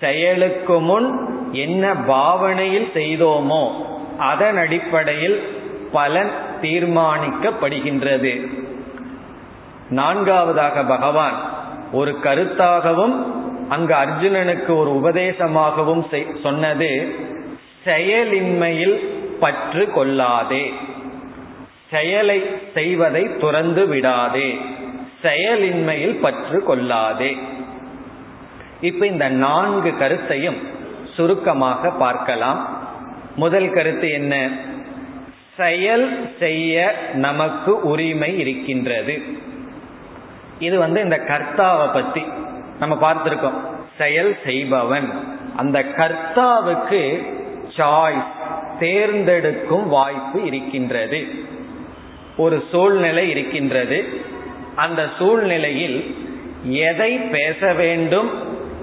செயலுக்கு முன் என்ன பாவனையில் செய்தோமோ அதன் அடிப்படையில் பலன் தீர்மானிக்கப்படுகின்றது. நான்காவதாக பகவான் ஒரு கருத்தாகவும் அங்கு அர்ஜுனனுக்கு ஒரு உபதேசமாகவும் சொன்னது செயலின்மையில் பற்று கொள்ளாதே. செயலை செய்வதை துறந்து விடாதே. செயலின்மையில் பற்று கொள்ளாதே. இப்ப இந்த நான்கு கருத்தையும் சுருக்கமாக பார்க்கலாம். முதல் கருத்து என்ன? செயல் செய்ய நமக்கு உரிமை இருக்கின்றது. இது வந்து இந்த கர்த்தாவை பத்தி. நம்ம பார்த்திருக்கோம். செயல் செய்பவன். அந்த கர்த்தாவுக்கு சாய்ஸ் தேர்ந்தெடுக்கும் வாய்ப்பு இருக்கின்றது. ஒரு சூழ்நிலை இருக்கின்றது. அந்த சூழ்நிலையில் எதை பேச வேண்டும்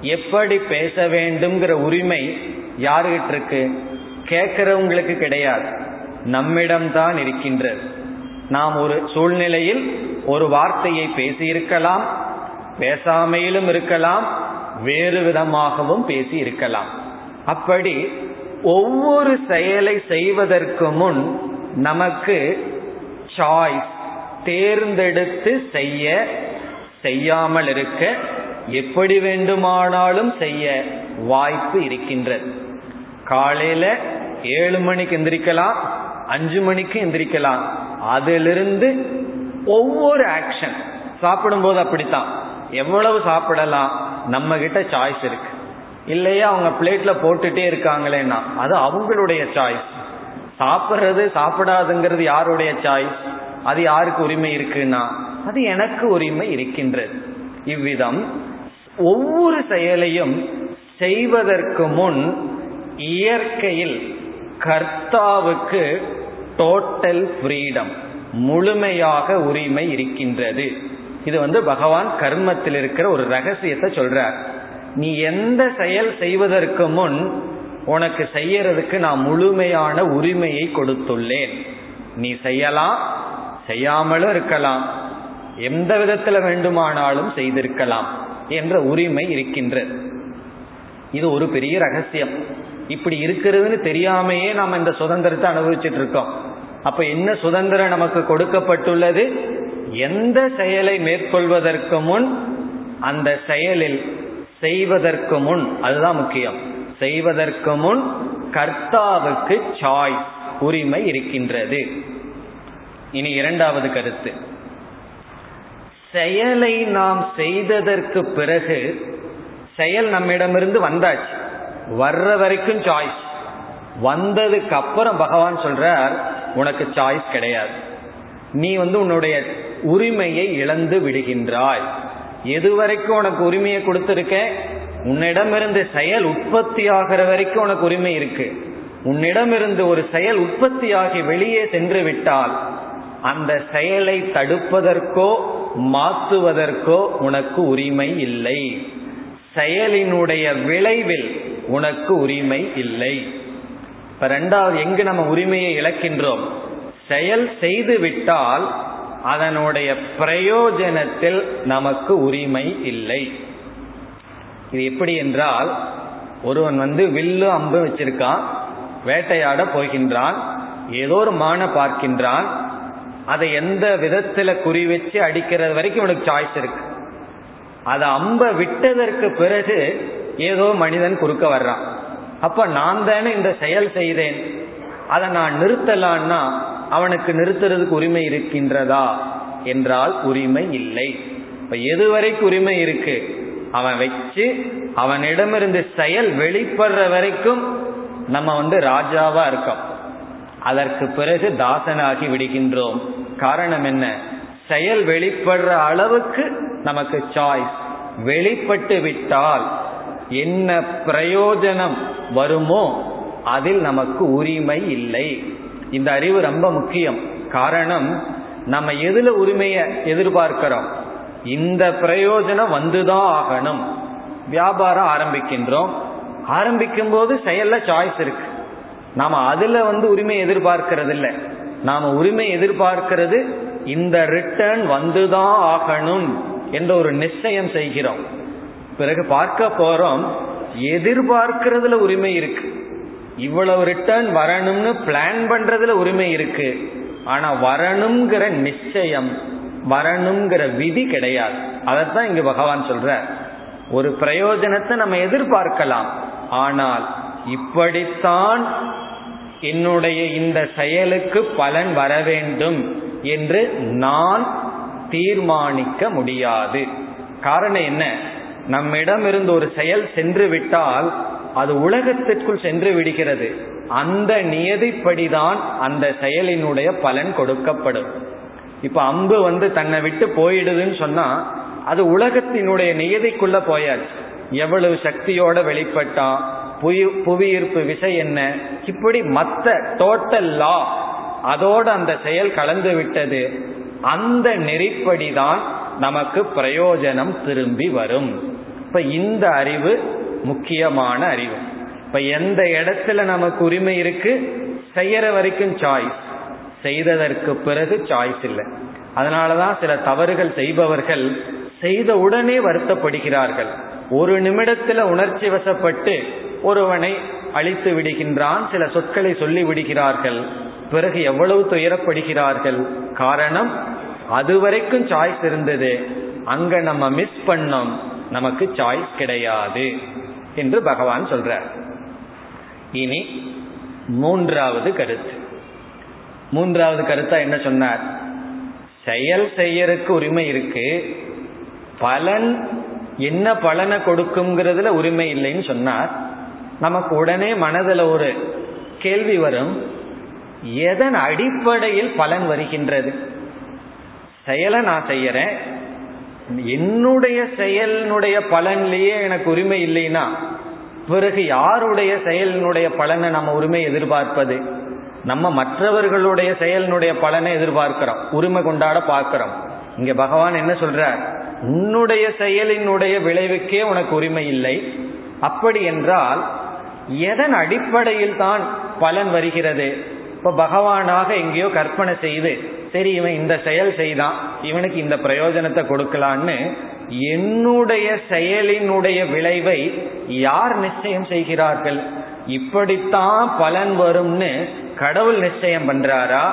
எப்படி பேச வேண்டும்ங்கிற உரிமை யாருகிட்ட இருக்கு கேட்கிறவங்களுக்கு கிடையாது. நம்மிடம்தான் இருக்கின்றது. நாம் ஒரு சூழ்நிலையில் ஒரு வார்த்தையை பேசியிருக்கலாம். பேசாமையிலும் இருக்கலாம் வேறு விதமாகவும் பேசி இருக்கலாம் அப்படி ஒவ்வொரு செயலை செய்வதற்கு முன் நமக்கு சாய்ஸ் தேர்ந்தெடுத்து செய்ய செய்யாமல் இருக்க எப்படி வேண்டுமானாலும் செய்ய வாய்ப்பு இருக்கின்றது. காலையில ஏழு மணிக்கு எந்திரிக்கலாம் அஞ்சு மணிக்கு எந்திரிக்கலாம். அதிலிருந்து ஒவ்வொரு ஆக்ஷன் சாப்பிடும்போது அப்படித்தான். எவ்வளவு சாப்பிடலாம்? நம்ம கிட்ட சாய்ஸ் இருக்கு. இல்லையா அவங்க பிளேட்ல போட்டுட்டே இருக்காங்களேன்னா அது அவங்களுடைய சாய்ஸ் சாப்பிட்றது சாப்பிடாதுங்கிறது யாருடைய சாய்ஸ் அது யாருக்கு உரிமை இருக்குன்னா அது எனக்கு உரிமை இருக்கின்றது. இவ்விதம் ஒவ்வொரு செயலையும் செய்வதற்கு முன் இயற்கையில் கர்த்தாவுக்கு டோட்டல் ஃப்ரீடம் முழுமையாக உரிமை இருக்கின்றது. இது வந்து பகவான் கர்மத்தில் இருக்கிற ஒரு ரகசியத்தை சொல்றார். நீ எந்த செயல் செய்வதற்கு முன் உனக்கு செய்யறதுக்கு நான் முழுமையான உரிமையை கொடுத்துள்ளேன். நீ செய்யலாம் செய்யாமலும் இருக்கலாம். எந்த விதத்துல வேண்டுமானாலும் செய்திருக்கலாம் என்ற உரிமை இருக்கின்றது. இது ஒரு பெரிய ரகசியம். இப்படி இருக்கிறதுன்னு தெரியாமையே நாம் இந்த சுதந்திரத்தை அனுபவிச்சுட்டு இருக்கோம். அப்ப என்ன சுதந்திரம் நமக்கு கொடுக்கப்பட்டுள்ளது? எந்த செயலை மேற்கொள்வதற்கு முன் அந்த செயலில் செய்வதற்கு முன் அதுதான் முக்கியம். செய்வதற்கு முன் கர்த்தாவுக்கு சாய் உரிமை இருக்கின்றது. இனி இரண்டாவது கருத்து. செயலை நாம் செய்ததற்கு பிறகு செயல் நம்மிடமிருந்து வந்தாச்சு. வர்ற வரைக்கும் சாய்ஸ். வந்ததுக்கு அப்புறம் பகவான் சொல்றார் உனக்கு சாய்ஸ் கிடையாது. நீ வந்து உன்னுடைய உரிமையை இழந்து விடுகின்றாய். எதுவரைக்கும் உனக்கு உரிமையை கொடுத்திருக்க? உன்னிடமிருந்து செயல் உற்பத்தி ஆகிற வரைக்கும் உனக்கு உரிமை இருக்கு. உன்னிடமிருந்து ஒரு செயல் உற்பத்தியாகி வெளியே சென்று விட்டால் அந்த செயலை தடுப்பதற்கோ மாற்றுவதற்கோ உனக்கு உரிமை இல்லை. செயலினுடைய விளைவில் உனக்கு உரிமை இல்லை. இப்ப ரெண்டாவது எங்கு நம்ம உரிமையை இழக்கின்றோம்? செயல் செய்து விட்டால் அதனுடைய பிரயோஜனத்தில் நமக்கு உரிமை இல்லை. இது எப்படி என்றால் ஒருவன் வந்து வில்லு அம்பு வச்சிருக்கான் வேட்டையாட போகின்றான் ஏதோ ஒரு மான பார்க்கின்றான் அதை எந்த விதத்துல குறி வச்சு அடிக்கிறது வரைக்கும் உனக்கு சாய்ஸ் இருக்கு. அதை அம்ப விட்டதற்கு பிறகு ஏதோ மனிதன் குறுக்க வர்றான். அப்ப நான் தானே இந்த செயல் செய்தேன் அதை நான் நிறுத்தலான்னா அவனுக்கு நிறுத்துறதுக்கு உரிமை இருக்கின்றதா என்றால் உரிமை இல்லை. இப்ப எதுவரைக்கு உரிமை இருக்கு? அவன் வச்சு அவனிடமிருந்து செயல் வெளிப்படுற வரைக்கும் நம்ம வந்து ராஜாவா இருக்கோம். அதற்கு பிறகு தாசனாகி விடுகின்றோம். காரணம் என்ன? செயல் வெளிப்படுற அளவுக்கு நமக்கு சாய்ஸ் வெளிப்பட்டு விட்டால் என்ன பிரயோஜனம் வருமோ அதில் நமக்கு உரிமை இல்லை. இந்த அறிவு ரொம்ப முக்கியம். காரணம் நம்ம எதுல உரிமையை எதிர்பார்க்கிறோம்? இந்த பிரயோஜனம் வந்துதான் ஆகணும். வியாபாரம் ஆரம்பிக்கின்றோம். ஆரம்பிக்கும் போது செயல்ல சாய்ஸ் இருக்கு. நாம அதுல வந்து உரிமை எதிர்பார்க்கறது இல்லை நாம உரிமை எதிர்பார்க்கிறது இந்த ரிட்டர்ன் வந்துதான் ஆகணும் என்ற ஒரு நிச்சயம் செய்கிறோம். பிறகு பார்க்க போறோம் எதிர்பார்க்கிறதுல உரிமை இருக்கு. இவ்வளவு ரிட்டர்ன் வரணும்னு பிளான் பண்றதுல உரிமை இருக்கு. ஆனா வரணுங்கிற நிச்சயம் வரணுங்கிற விதி கிடையாது. அதைத்தான் இங்க பகவான் சொல்ற ஒரு பிரயோஜனத்தை நம்ம எதிர்பார்க்கலாம். ஆனால் இப்படித்தான் என்னுடைய இந்த செயலுக்கு பலன் வர வேண்டும் என்று நான் தீர்மானிக்க முடியாது. காரணம் என்ன? நம்மிடம் இருந்து ஒரு செயல் சென்று விட்டால் அது உலகத்திற்குள் சென்று விடுகிறது. அந்த நியதிப்படிதான் அந்த செயலினுடைய பலன் கொடுக்கப்படும். இப்ப அம்பு வந்து தன்னை விட்டு போயிடுதுன்னு சொன்னா அது உலகத்தினுடைய நியதிக்குள்ள போயாச்சு. எவ்வளவு சக்தியோட வெளிப்பட்டா புவி புவியீர்ப்பு விசை என்ன? இப்படி மற்ற டோட்டல் லா அதோட அந்த செயல் கலந்து விட்டது. அந்த நெறிப்படிதான் நமக்கு பிரயோஜனம் திரும்பி வரும். இப்ப இந்த அறிவு முக்கியமான அறிவு. இப்ப எந்த இடத்துல நமக்கு உரிமை இருக்கு? செய்யற வரைக்கும் சாய்ஸ் செய்ததற்கு பிறகு சாய்ஸ் இல்லை. அதனாலதான் சில தவறுகள் செய்பவர்கள் செய்த உடனே வருத்தப்படுகிறார்கள். ஒரு நிமிடத்துல உணர்ச்சி வசப்பட்டு ஒருவனை அழித்து விடுகின்றான் சில சொற்களை சொல்லி விடுகிறார்கள். பிறகு எவ்வளவு துயரப்படுகிறார்கள்? காரணம் அதுவரைக்கும் சாய்ஸ் இருந்தது. அங்க நம்ம மிஸ் பண்ணோம். நமக்கு சாய்ஸ் கிடையாது. என்று பகவான் சொல்றார். இனி மூன்றாவது கருத்து. மூன்றாவது கருத்தா என்ன சொன்னார்? செயல் செய்யறதுக்கு உரிமை இருக்கு. பலன் என்ன பலனை கொடுக்குங்கிறதுல உரிமை இல்லைன்னு சொன்னார். நமக்கு உடனே மனதில் ஒரு கேள்வி வரும். எதன் அடிப்படையில் பலன் வருகின்றது? செயலை நான் செய்யறேன் என்னுடைய செயலினுடைய பலன்லேயே எனக்கு உரிமை இல்லைன்னா பிறகு யாருடைய செயலினுடைய பலனை நம்ம உரிமை எதிர்பார்ப்பது? நம்ம மற்றவர்களுடைய செயலினுடைய பலனை எதிர்பார்க்கிறோம். உரிமை கொண்டாட பார்க்கிறோம். இங்க பகவான் என்ன சொல்றார்? உன்னுடைய செயலினுடைய விளைவுக்கே உனக்கு உரிமை இல்லை. அப்படி என்றால் எதன் அடிப்படையில் தான் பலன் வருகிறது? இப்ப பகவானாக எங்கேயோ கற்பனை செய்து சரி இவன் இந்த செயல் செய்தான் இவனுக்கு இந்த பிரயோஜனத்தை கொடுக்கலான்னு என்னுடைய செயலினுடைய விளைவை யார் நிச்சயம் செய்கிறார்கள்? இப்படித்தான் பலன் வரும்னு கடவுள் நிச்சயம் பண்றாரா?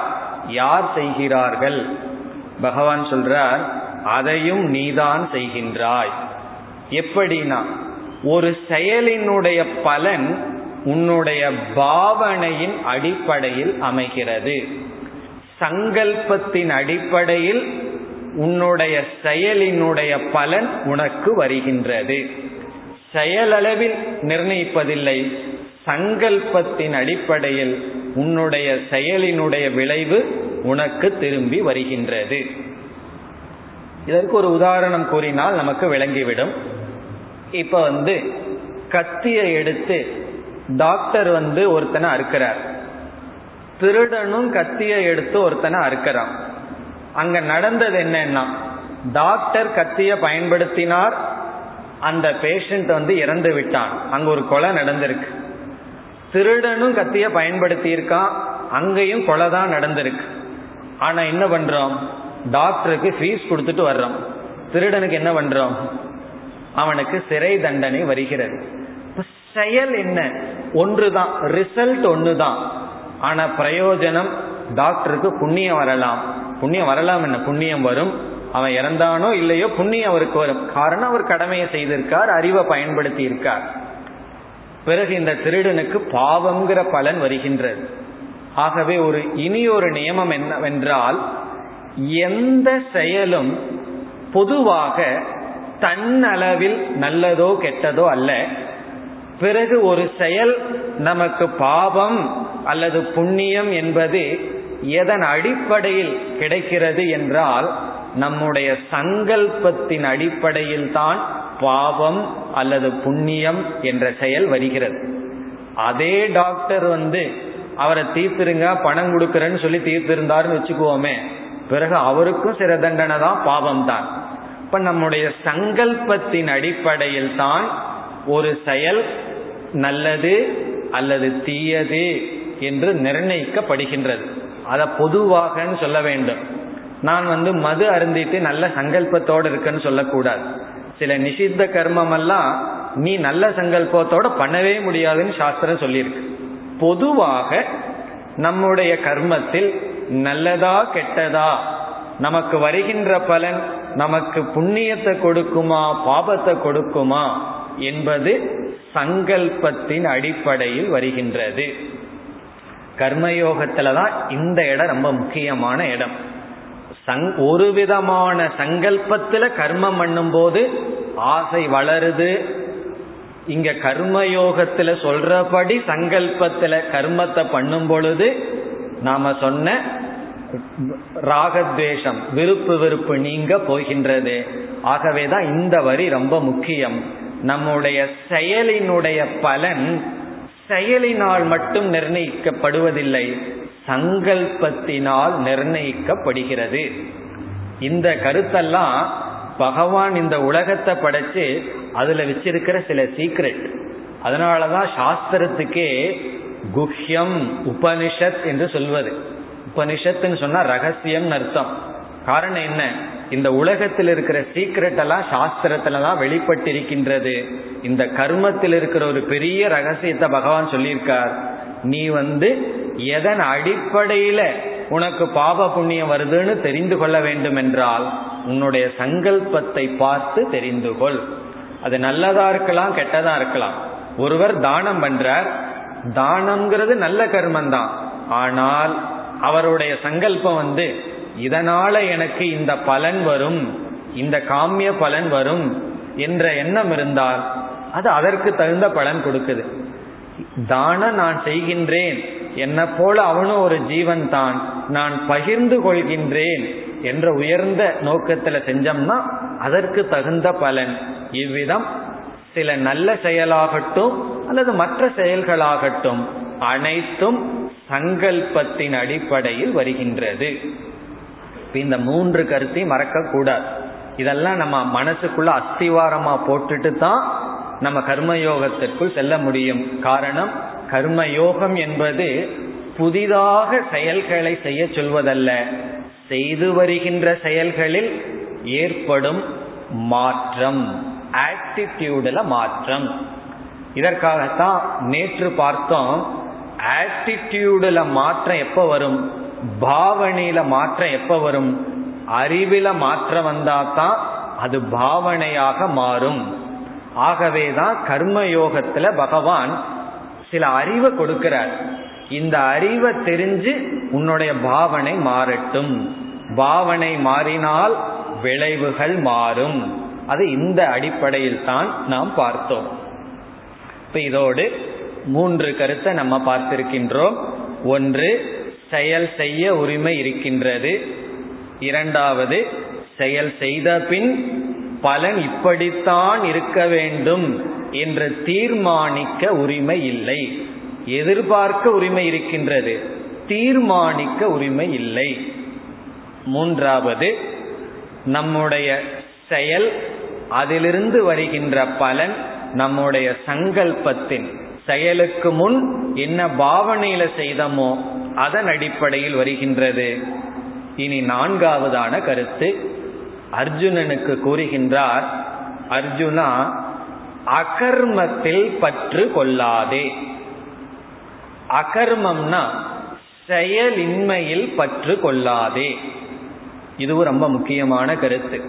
யார் செய்கிறார்கள்? பகவான் சொல்றார் அதையும் நீதான் செய்கின்றாய். எப்படின்னா ஒரு செயலினுடைய பலன் உன்னுடைய பாவனையின் அடிப்படையில் அமைகிறது. சங்கல்பத்தின் அடிப்படையில் உன்னுடைய செயலினுடைய பலன் உனக்கு வருகின்றது. செயலளவில் நிர்ணயிப்பதில்லை. சங்கல்பத்தின் அடிப்படையில் உன்னுடைய செயலினுடைய விளைவு உனக்கு திரும்பி வருகின்றது. இதற்கு ஒரு உதாரணம் கூறினால் நமக்கு விளங்கிவிடும். இப்ப வந்து கத்தியை எடுத்து டாக்டர் வந்து ஒருத்தனை அறுக்கிறார். திருடனும் கத்தியை எடுத்து ஒருத்தனை அறுக்கிறான். அங்க நடந்தது என்னன்னா டாக்டர் கத்திய பயன்படுத்தினார் அந்த பேஷண்ட் வந்து இறந்து விட்டான். அங்க ஒரு கொலை நடந்திருக்கு. திருடனும் கத்திய பயன்படுத்தி இருக்கான் அங்கேயும் கொலை தான் நடந்திருக்கு. ஆனா என்ன பண்றோம்? டாக்டருக்கு ஃபீஸ் கொடுத்துட்டு வர்றோம். திருடனுக்கு என்ன பண்றோம்? அவனுக்கு சிறை தண்டனை வருகிறது. செயல் என்ன? ஒன்றுதான். ரிசல்ட் ஒண்ணுதான் ஆனா பிரயோஜனம் டாக்டருக்கு புண்ணியம் வரலாம். புண்ணியம் வரலாம் என்ன? புண்ணியம் வரும். அவன் இறந்தானோ இல்லையோ புண்ணியம் அவருக்கு வரும். காரணம் அவர் கடமையை செய்திருக்கார் அறிவை பயன்படுத்தி இருக்கார் பிறகு இந்த திருடனுக்கு பாவம்ங்கிற பலன் வருகின்றது. ஆகவே ஒரு இனி ஒரு நியமம் என்னவென்றால் எந்த செயலும் பொதுவாக தன்னளவில் நல்லதோ கெட்டதோ அல்ல. பிறகு ஒரு செயல் நமக்கு பாவம் அல்லது புண்ணியம் என்பது எதன் அடிப்படையில் கிடைக்கிறது என்றால் நம்முடைய சங்கல்பத்தின் அடிப்படையில் தான் பாவம் அல்லது புண்ணியம் என்ற செயல் வருகிறது. அதே டாக்டர் வந்து அவரை தீர்த்திருங்க பணம் கொடுக்கறேன்னு சொல்லி தீர்த்திருந்தாருன்னு வச்சுக்குவோமே பிறகு அவருக்கும் சிற தண்டனை தான் பாவம் தான். இப்ப நம்முடைய சங்கல்பத்தின் அடிப்படையில் தான் ஒரு செயல் நல்லது அல்லது தீயது என்று நிர்ணயிக்கப்படுகின்றது. அதை பொதுவாக சொல்ல வேண்டும். நான் வந்து மது அருந்திட்டு நல்ல சங்கல்பத்தோடு இருக்குன்னு சொல்லக்கூடாது. சில நிஷித்த கர்மம் எல்லாம் நீ நல்ல சங்கல்பத்தோட பண்ணவே முடியாதுன்னு சாஸ்திரம் சொல்லியிருக்கு. பொதுவாக நம்முடைய கர்மத்தில் நல்லதா கெட்டதா நமக்கு வருகின்ற பலன் நமக்கு புண்ணியத்தை கொடுக்குமா பாபத்தை கொடுக்குமா என்பது சங்கல்பத்தின் அடிப்படையில் வருகின்றது. கர்மயோகத்துல தான் இந்த இடம் ரொம்ப முக்கியமான இடம். சங் ஒரு விதமான சங்கல்பத்துல கர்மம் பண்ணும் போது ஆசை வளருது. இங்க கர்மயோகத்துல சொல்றபடி சங்கல்பத்துல கர்மத்தை பண்ணும் பொழுது நாம சொன்ன ராகத்வேஷம் விருப்பு வெறுப்பு நீங்க போகின்றது. ஆகவேதான் இந்த வரி ரொம்ப முக்கியம். நம்முடைய செயலினுடைய பலன் செயலினால் மட்டும் நிர்ணயிக்கப்படுவதில்லை சங்கல்பத்தினால் நிர்ணயிக்கப்படுகிறது. இந்த கருத்தெல்லாம் பகவான் இந்த உலகத்தை படைச்சு அதுல வச்சிருக்கிற சில சீக்ரெட் அதனாலதான் சாஸ்திரத்துக்கே குஹ்யம் உபனிஷத் என்று சொல்வது. உபனிஷத்துன்னு சொன்னா ரகசியம் அர்த்தம். காரணம் என்ன? இந்த உலகத்தில் இருக்கிற சீக்கிரட் எல்லாம் சாஸ்திரத்துல தான் வெளிப்பட்டிருக்கின்றது. இந்த கர்மத்தில் இருக்கிற ஒரு பெரிய ரகசியத்தை பகவான் சொல்லியிருக்கார். நீ வந்து எதன் அடிப்படையில உனக்கு பாப புண்ணியம் வருதுன்னு தெரிந்து கொள்ள வேண்டும் என்றால் உன்னுடைய சங்கல்பத்தை பார்த்து தெரிந்து கொள். அது நல்லதா இருக்கலாம் கெட்டதா இருக்கலாம். ஒருவர் தானம் பண்றார். தானம்ங்கிறது நல்ல கர்மம் தான் ஆனால் அவருடைய சங்கல்பம் வந்து இதனால எனக்கு இந்த பலன் வரும் இந்த காமிய பலன் வரும் என்ற எண்ணம் இருந்தால் அது அதற்கு தகுந்த பலன் கொடுக்குது. தானம் நான் செய்கின்றேன். என்ன போல அவனும் ஒரு ஜீவன் தான். நான் பகிர்ந்து கொள்கின்றேன் என்ற உயர்ந்த நோக்கத்துல செஞ்சோம்னா அதற்கு தகுந்த பலன். இவ்விதம் சில நல்ல செயலாகட்டும் அல்லது மற்ற செயல்களாகட்டும் அனைத்தும் சங்கல்பத்தின் அடிப்படையில் வருகின்றது. இந்த மூன்று கருத்தையும் மறக்க கூடாது இதெல்லாம் நம்ம மனசுக்குள்ள அஸ்திவாரமா போட்டுட்டு தான் நம்ம கர்மயோகத்திற்குள் செல்ல முடியும். காரணம் கர்மயோகம் என்பது புதிதாக செயல்களை செய்ய சொல்வதல்ல. செய்து வருகின்ற செயல்களில் ஏற்படும் மாற்றம் ஆட்டிடியூடில் மாற்றம். இதற்காகத்தான் நேற்று பார்த்தோம் ஆட்டிடியூடில் மாற்றம் எப்போ வரும்? பாவனையில மாற்றம் எப்போ வரும்? அறிவில மாற்றம் வந்தா தான் அது பாவனையாக மாறும். ஆகவேதான் கர்மயோகத்துல பகவான் சில அறிவை கொடுக்கிறார். இந்த அறிவை தெரிஞ்சு உன்னுடைய பாவனை மாறட்டும். பாவனை மாறினால் விளைவுகள் மாறும். அது இந்த அடிப்படையில் தான் நாம் பார்த்தோம். இப்ப இதோடு மூன்று கருத்தை நம்ம பார்த்திருக்கின்றோம். ஒன்று செயல் செய்ய உரிமை இருக்கின்றது. இரண்டாவது செயல் செய்த பின் பலன் இப்படித்தான் இருக்க வேண்டும் என்று தீர்மானிக்க உரிமை இல்லை. எதிர்பார்க்க உரிமை இருக்கின்றது தீர்மானிக்க உரிமை இல்லை. மூன்றாவது நம்முடைய செயல் அதிலிருந்து வருகின்ற பலன் நம்முடைய சங்கல்பத்தின் செயலுக்கு முன் என்ன பாவனையில செய்தமோ அதன் அடிப்படையில் வருகின்றது. இனி நான்காவதான கருத்து அர்ஜுனனுக்கு கூறுகின்றார் அர்ஜுனா அகர்மத்தில் பற்று கொள்ளாதே. அகர்மம்னா செயலின்மையில் பற்று கொள்ளாதே. இதுவும் ரொம்ப முக்கியமான கருத்து.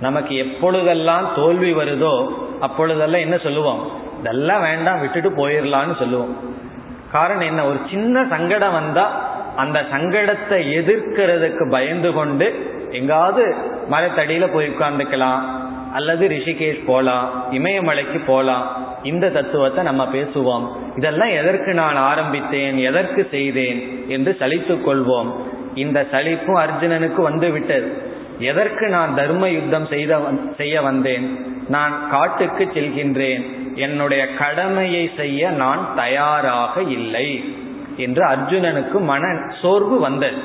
நமக்கு எப்பொழுதெல்லாம் தோல்வி வருதோ அப்பொழுதெல்லாம் என்ன சொல்லுவோம்? இதெல்லாம் வேண்டாம் விட்டுட்டு போயிடலான்னு சொல்லுவோம். காரணம் என்ன? ஒரு சின்ன சங்கடம் வந்தா அந்த சங்கடத்தை எதிர்க்கிறதுக்கு பயந்து கொண்டு எங்காவது மரத்தடியில போய் உட்கார்ந்துக்கலாம் அல்லது ரிஷிகேஷ் போலாம் இமயமலைக்கு போலாம் இந்த தத்துவத்தை நம்ம பேசுவோம். இதெல்லாம் எதற்கு நான் ஆரம்பித்தேன் எதற்கு செய்தேன் என்று சலித்து கொள்வோம். இந்த சலிப்பும் அர்ஜுனனுக்கு வந்து விட்டது எதற்கு நான் தர்ம யுத்தம் செய்த செய்ய வந்தேன்? நான் காட்டுக்கு செல்கின்றேன். என்னுடைய கடமையை செய்ய நான் தயாராக இல்லை என்று அர்ஜுனனுக்கு மன சோர்வு வந்தது.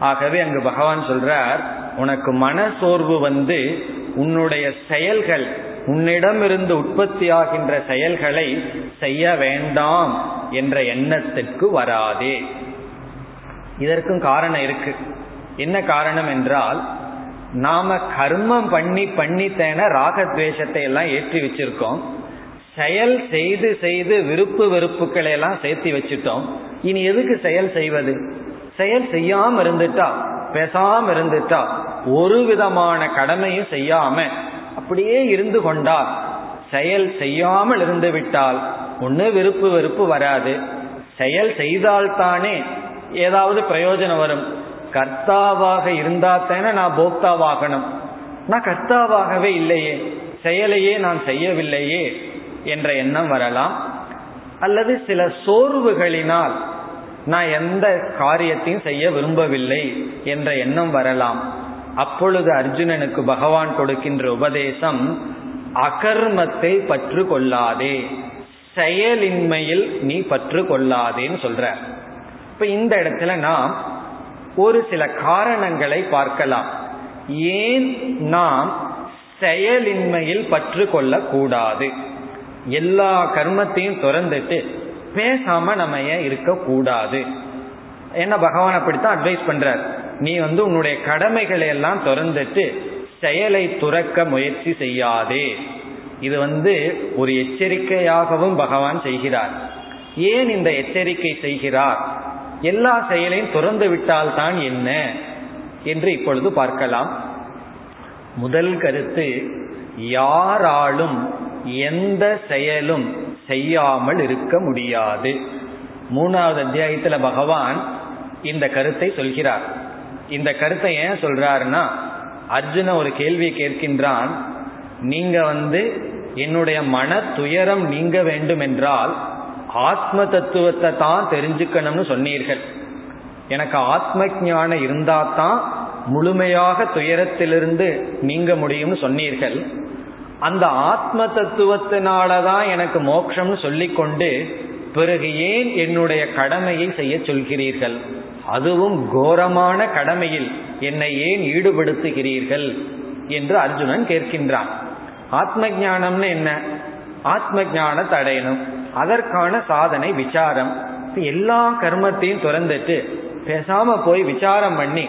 ஆகவே அங்கு பகவான் சொல்றார் உனக்கு மன சோர்வு வந்து உன்னுடைய செயல்கள் உன்னிடமிருந்து உற்பத்தியாகின்ற செயல்களை செய்ய வேண்டாம் என்ற எண்ணத்திற்கு வராதே. இதற்கும் காரணம் இருக்கு. என்ன காரணம் என்றால் நாம கர்மம் பண்ணி பண்ணித்தேன ராகத்வேஷத்தை எல்லாம் ஏற்றி வச்சிருக்கோம். செயல் செய்து செய்து விருப்பு வெறுப்புகளை எல்லாம் சேர்த்து வச்சுட்டோம். இனி எதுக்கு செயல் செய்வது? செயல் செய்யாம இருந்துட்டா பேசாம இருந்துட்டா ஒரு விதமான கடமையும் செய்யாம அப்படியே இருந்து கொண்டால் செயல் செய்யாமல் இருந்து விட்டால் ஒன்று விருப்பு வெறுப்பு வராது. செயல் செய்தால்தானே ஏதாவது பிரயோஜனம் வரும். கர்த்தாவாக இருந்தா தானே நான் போக்தாவாகணும். நான் கர்த்தாவாகவே இல்லையே. செயலையே நான் செய்யவில்லையே என்ற எண்ணம் வரலாம். அல்லது சில சோர்வுகளினால் நான் எந்த காரியத்தையும் செய்ய விரும்பவில்லை என்ற எண்ணம் வரலாம். அப்பொழுது அர்ஜுனனுக்கு பகவான் கொடுக்கின்ற உபதேசம் அகர்மத்தை பற்று கொள்ளாதே செயலின்மையில் நீ பற்று கொள்ளாதேன்னு சொல்ற. இப்ப இந்த இடத்துல நாம் ஒரு சில காரணங்களை பார்க்கலாம். ஏன் நாம் செயலின்மையில் பற்று கொள்ளக்கூடாது எல்லா கர்மத்தையும் துறந்துட்டு பேசாம நம்ம ஏன் இருக்கக்கூடாது? என்ன பகவான் அப்படித்தான் அட்வைஸ் பண்றார். நீ வந்து உன்னுடைய கடமைகளை எல்லாம் திறந்துட்டு செயலை துறக்க முயற்சி செய்யாதே. இது வந்து ஒரு எச்சரிக்கையாகவும் பகவான் செய்கிறார். ஏன் இந்த எச்சரிக்கை செய்கிறார்? எல்லா செயலையும் துறந்து விட்டால் தான் என்ன? என்று இப்பொழுது பார்க்கலாம். முதல் கருத்து யாராலும் எந்த செயலும் செய்யாமல் இருக்க முடியாது. மூணாவது அத்தியாயத்துல பகவான் இந்த கருத்தை சொல்கிறார். இந்த கருத்தை ஏன் சொல்றாருன்னா அர்ஜுன ஒரு கேள்வி கேட்கின்றான் நீங்க வந்து என்னுடைய மன துயரம் நீங்க வேண்டும் என்றால் ஆத்ம தத்துவத்தை தான் தெரிஞ்சுக்கணும்னு சொன்னீர்கள். எனக்கு ஆத்ம ஞானம் இருந்தாதான் முழுமையாக துயரத்திலிருந்து நீங்க முடியும்னு சொன்னீர்கள். அந்த ஆத்ம தத்துவத்தினாலதான் எனக்கு மோட்சம்னு சொல்லிக்கொண்டு பிறகு ஏன் என்னுடைய கடமையை செய்ய சொல்கிறீர்கள்? அதுவும் கோரமான கடமையில் என்னை ஏன் ஈடுபடுத்துகிறீர்கள்? என்று அர்ஜுனன் கேட்கின்றான். ஆத்ம ஜானம்னு என்ன? ஆத்ம ஞானத்தை அடையணும் அதற்கான சாதனை விசாரம். எல்லா கர்மத்தையும் துறந்துட்டு பேசாம போய் விசாரம் பண்ணி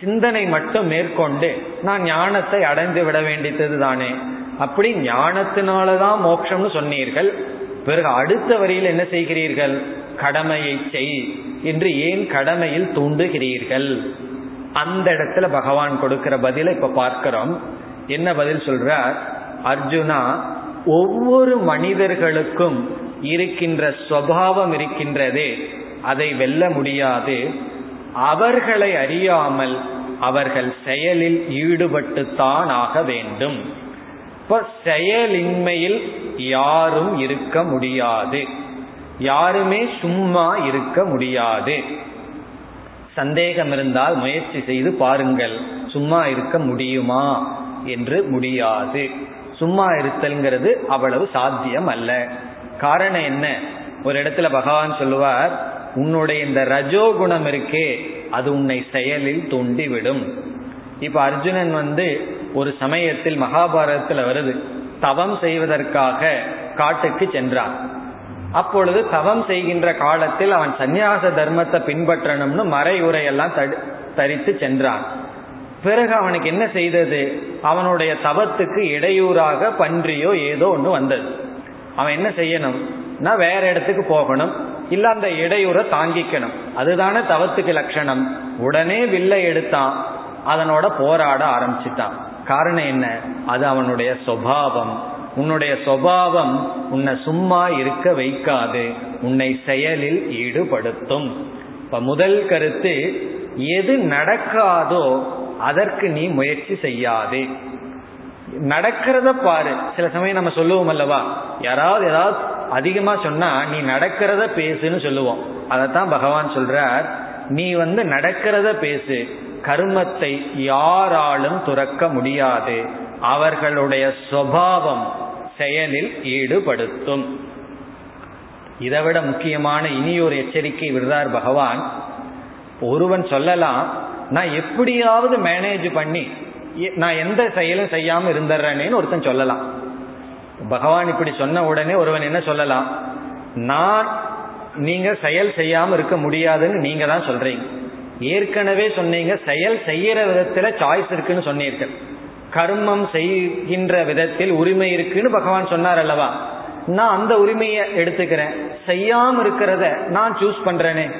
சிந்தனை மட்டும் மேற்கொண்டு நான் ஞானத்தை அடைந்து விட வேண்டியது தானே அப்படி ஞானத்தினாலதான் மோட்சம்னு சொன்னீர்கள். பிறகு அடுத்த வரியில் என்ன செய்கிறீர்கள்? கடமையை செய் என்று ஏன் கடமையில் தூண்டுகிறீர்கள்? அந்த இடத்துல பகவான் கொடுக்கிற பதிலை இப்ப பார்க்கிறோம். என்ன பதில் சொல்றார்? அர்ஜுனா ஒவ்வொரு மனிதர்களுக்கும் இருக்கின்ற சுவாவம் இருக்கின்றதே அதை வெல்ல முடியாது. அவர்களை அறியாமல் அவர்கள் செயலில் ஈடுபட்டுத்தான் ஆக வேண்டும். இப்ப செயலின்மையில் யாரும் இருக்க முடியாது. யாருமே சும்மா இருக்க முடியாது. சந்தேகம் இருந்தால் முயற்சி செய்து பாருங்கள். சும்மா இருக்க முடியுமா என்று முடியாது. சும்மா இருத்தல்ங்கிறது அவ்வளவு சாத்தியம் அல்ல. காரணம் என்ன? ஒரு இடத்துல பகவான் சொல்லுவார் உன்னுடைய இந்த ரஜோ குணம் இருக்கே அது உன்னை செயலில் தூண்டிவிடும். இப்ப அர்ஜுனன் வந்து ஒரு சமயத்தில் மகாபாரதத்தில் வருது தவம் செய்வதற்காக காட்டுக்கு சென்றான். அப்பொழுது தவம் செய்கின்ற காலத்தில் அவன் சந்நியாச தர்மத்தை பின்பற்றணும்னு மறையுரையெல்லாம் தரித்து சென்றான். பிறகு அவனுக்கு என்ன செய்தது? அவனுடைய தவத்துக்கு இடையூறாக பன்றியோ ஏதோ ஒன்று வந்தது. அவன் என்ன செய்யணும்? நான் வேற இடத்துக்கு போகணும். இல்ல அந்த இடையூறை தாங்கிக்கணும். அதுதானே தவத்துக்கு லட்சணம். உடனே வில்லை எடுத்தான். அதனோட போராட ஆரம்பிச்சிட்டான். காரணம் என்ன? அது அவனுடைய சுவாவம் உன்னுடைய சுவாவம் உன்னை சும்மா இருக்க வைக்காது. உன்னை செயலில் ஈடுபடுத்தும். இப்ப முதல் கருத்து எது நடக்காதோ அதற்கு நீ முயற்சி செய்யாதே. நடக்கிறத பாரு. சில சமயம் நம்ம சொல்லுவோம் அல்லவா? யாராவது ஏதாவது அதிகமா சொன்னா நீ நடக்கிறத பேசுன்னு சொல்லுவோம். அதைத்தான் பகவான் சொல்றார். நீ வந்து நடக்கிறத பேசு. கர்மத்தை யாராலும் துறக்க முடியாது. அவர்களுடைய சுவாவம் செயலில் ஈடுபடுத்தும். இதைவிட முக்கியமான இனி ஒரு எச்சரிக்கை விடுறார் பகவான். ஒருவன் சொல்லலாம் நான் எப்படியாவது மேனேஜ் பண்ணி நான் எந்த செயலும் செய்யாம இருந்துடுறேன்னு ஒருத்தன் சொல்லலாம். பகவான் இப்படி சொன்ன உடனே ஒருவன் என்ன சொல்லலாம்? நான் நீங்க செயல் செய்யாம இருக்க முடியாதுன்னு நீங்க தான் சொல்றீங்க. ஏற்கனவே சொன்னீங்க செயல் செய்யற விதத்துல சாய்ஸ் இருக்குன்னு சொன்னீர்கள். கர்மம் செய்கின்ற விதத்தில் உரிமை இருக்குன்னு பகவான் சொன்னார் அல்லவா? நான் அந்த உரிமையை எடுத்துக்கிறேன். செய்யாம இருக்கிறத நான் சூஸ் பண்றேனே.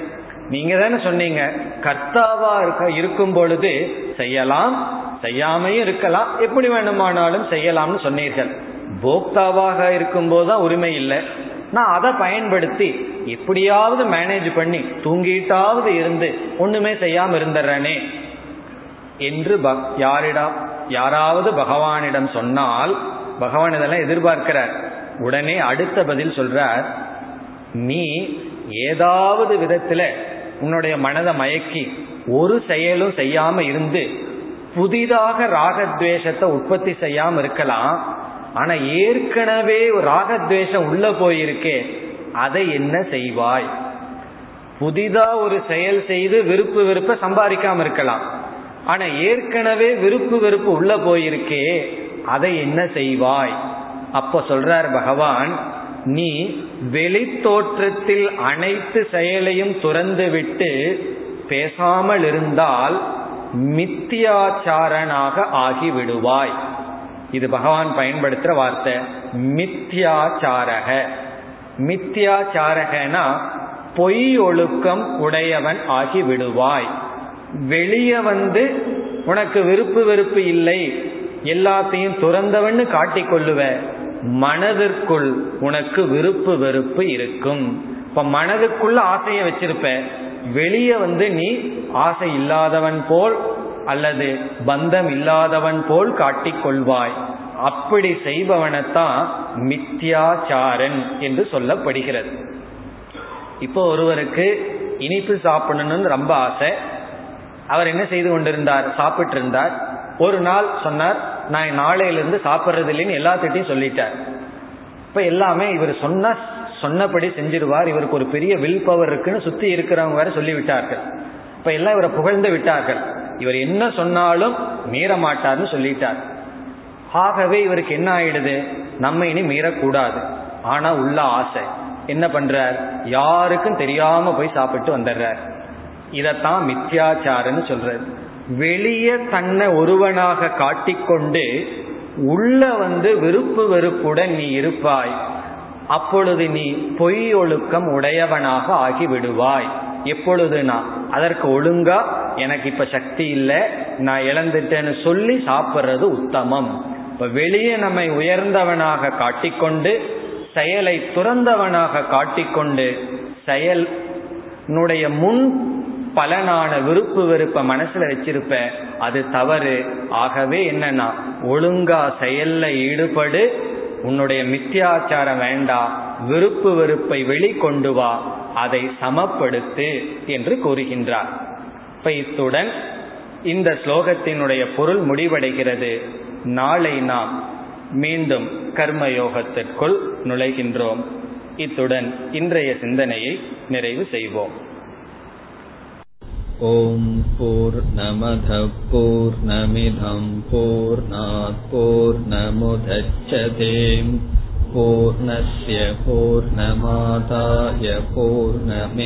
நீங்க தானே சொன்னீங்க கர்த்தாவா இருக்க இருக்கும் பொழுது செய்யலாம் செய்யாமையும் இருக்கலாம் எப்படி வேணுமானாலும் செய்யலாம்னு சொன்னீர்கள். போக்தாவாக இருக்கும் போதுதான் உரிமை இல்லை. நான் அதை பயன்படுத்தி எப்படியாவது மேனேஜ் பண்ணி தூங்கிட்டாவது இருந்து ஒண்ணுமே செய்யாம இருந்துடுறேனே என்று யாரிடம் யாராவது பகவானிடம் சொன்னால் பகவான் இதெல்லாம் எதிர்பார்க்கிறார். உடனே அடுத்த பதில் சொல்றார் நீ ஏதாவது விதத்துல உன்னுடைய மனதை மயக்கி ஒரு செயலும் செய்யாம இருந்து புதிதாக ராகத்வேஷத்தை உற்பத்தி செய்யாம இருக்கலாம். ஆனா ஏற்கனவே ராகத்வேஷம் உள்ள போயிருக்கே அதை என்ன செய்வாய்? புதிதா ஒரு செயல் செய்து விருப்பு வெறுப்ப சம்பாதிக்காம இருக்கலாம். ஆனா ஏற்கனவே விருப்பு வெறுப்பு உள்ள போயிருக்கே அதை என்ன செய்வாய்? அப்ப சொல்றார் பகவான் நீ வெளித்தோற்றத்தில் அனைத்து செயலையும் துறந்து விட்டு பேசாமல் இருந்தால் மித்தியாச்சாரனாக ஆகிவிடுவாய். இது பகவான் பயன்படுத்துற வார்த்தை மித்தியாச்சாரக. மித்தியாச்சாரகனா பொய் ஒழுக்கம் உடையவன் ஆகி விடுவாய் வெளியே வந்து உனக்கு விருப்பு வெறுப்பு இல்லை எல்லாத்தையும் துறந்தவன்னு காட்டிக்கொள்ளுவ மனதிற்குள் உனக்கு விருப்பு வெறுப்பு இருக்கும். இப்ப மனதுக்குள்ள ஆசையை வச்சிருப்ப வெளியே வந்து நீ ஆசை இல்லாதவன் போல் அல்லது பந்தம் இல்லாதவன் போல் காட்டிக்கொள்வாய் அப்படி செய்பவனைத்தான் மித்யாச்சாரன் என்று சொல்லப்படுகிறது. இப்போ ஒருவருக்கு இனிப்பு சாப்பிடணும்னு ரொம்ப ஆசை. அவர் என்ன செய்து கொண்டிருந்தார்? சாப்பிட்டு இருந்தார் ஒரு நாள் சொன்னார் நான் நாளையிலிருந்து சாப்பிட்றது இல்லைன்னு எல்லாத்திட்டையும் சொல்லிட்டார். இப்ப எல்லாமே இவர் சொன்ன சொன்னபடி செஞ்சிருவார் இவருக்கு ஒரு பெரிய வில் பவர் இருக்குன்னு சுத்தி இருக்கிறவங்க வேற சொல்லிவிட்டார்கள். இப்ப எல்லாம் இவரை புகழ்ந்து விட்டார்கள். இவர் என்ன சொன்னாலும் மீற மாட்டார்னு சொல்லிட்டார். ஆகவே இவருக்கு என்ன ஆயிடுது? நம்ம இனி மீறக்கூடாது. ஆனா உள்ள ஆசை. என்ன பண்றார்? யாருக்கும் தெரியாம போய் சாப்பிட்டு வந்துடுறார். இதத்தான் மித்யாச்சாரன்னு சொல்றது வெளியே தன்னை ஒருவனாக காட்டிக்கொண்டு உள்ள வந்து விருப்பு வெறுப்புடன் நீ இருப்பாய். அப்பொழுது நீ பொய் ஒழுக்கம் உடையவனாக ஆகி விடுவாய் எப்பொழுதுனா அதற்கு ஒழுங்கா எனக்கு இப்ப சக்தி இல்லை நான் இழந்துட்டேன்னு சொல்லி சாப்பிட்றது உத்தமம். இப்ப வெளியே நம்மை உயர்ந்தவனாக காட்டிக்கொண்டு செயலை துறந்தவனாக காட்டிக்கொண்டு செயல் முன் பலனான விருப்பு வெறுப்ப மனசுல வச்சிருப்ப அது தவறு. ஆகவே என்னன்னா ஒழுங்கா செயல்ல ஈடுபடு உன்னுடைய மித்தியாச்சாரம் வேண்டாம் விருப்பு வெறுப்பை வெளிக்கொண்டு வா அதை சமப்படுத்து என்று கூறுகின்றார். இப்ப இத்துடன் இந்த ஸ்லோகத்தினுடைய பொருள் முடிவடைகிறது. நாளை நாம் மீண்டும் கர்மயோகத்திற்குள் நுழைகின்றோம் இத்துடன் இன்றைய சிந்தனையை நிறைவு செய்வோம் ஓம் போர் நமத போர் நமிதம் போர் போர் நமுதச்சதேம் पूर्णस्य पूर्णमादाय पूर्णमेवावशिष्यते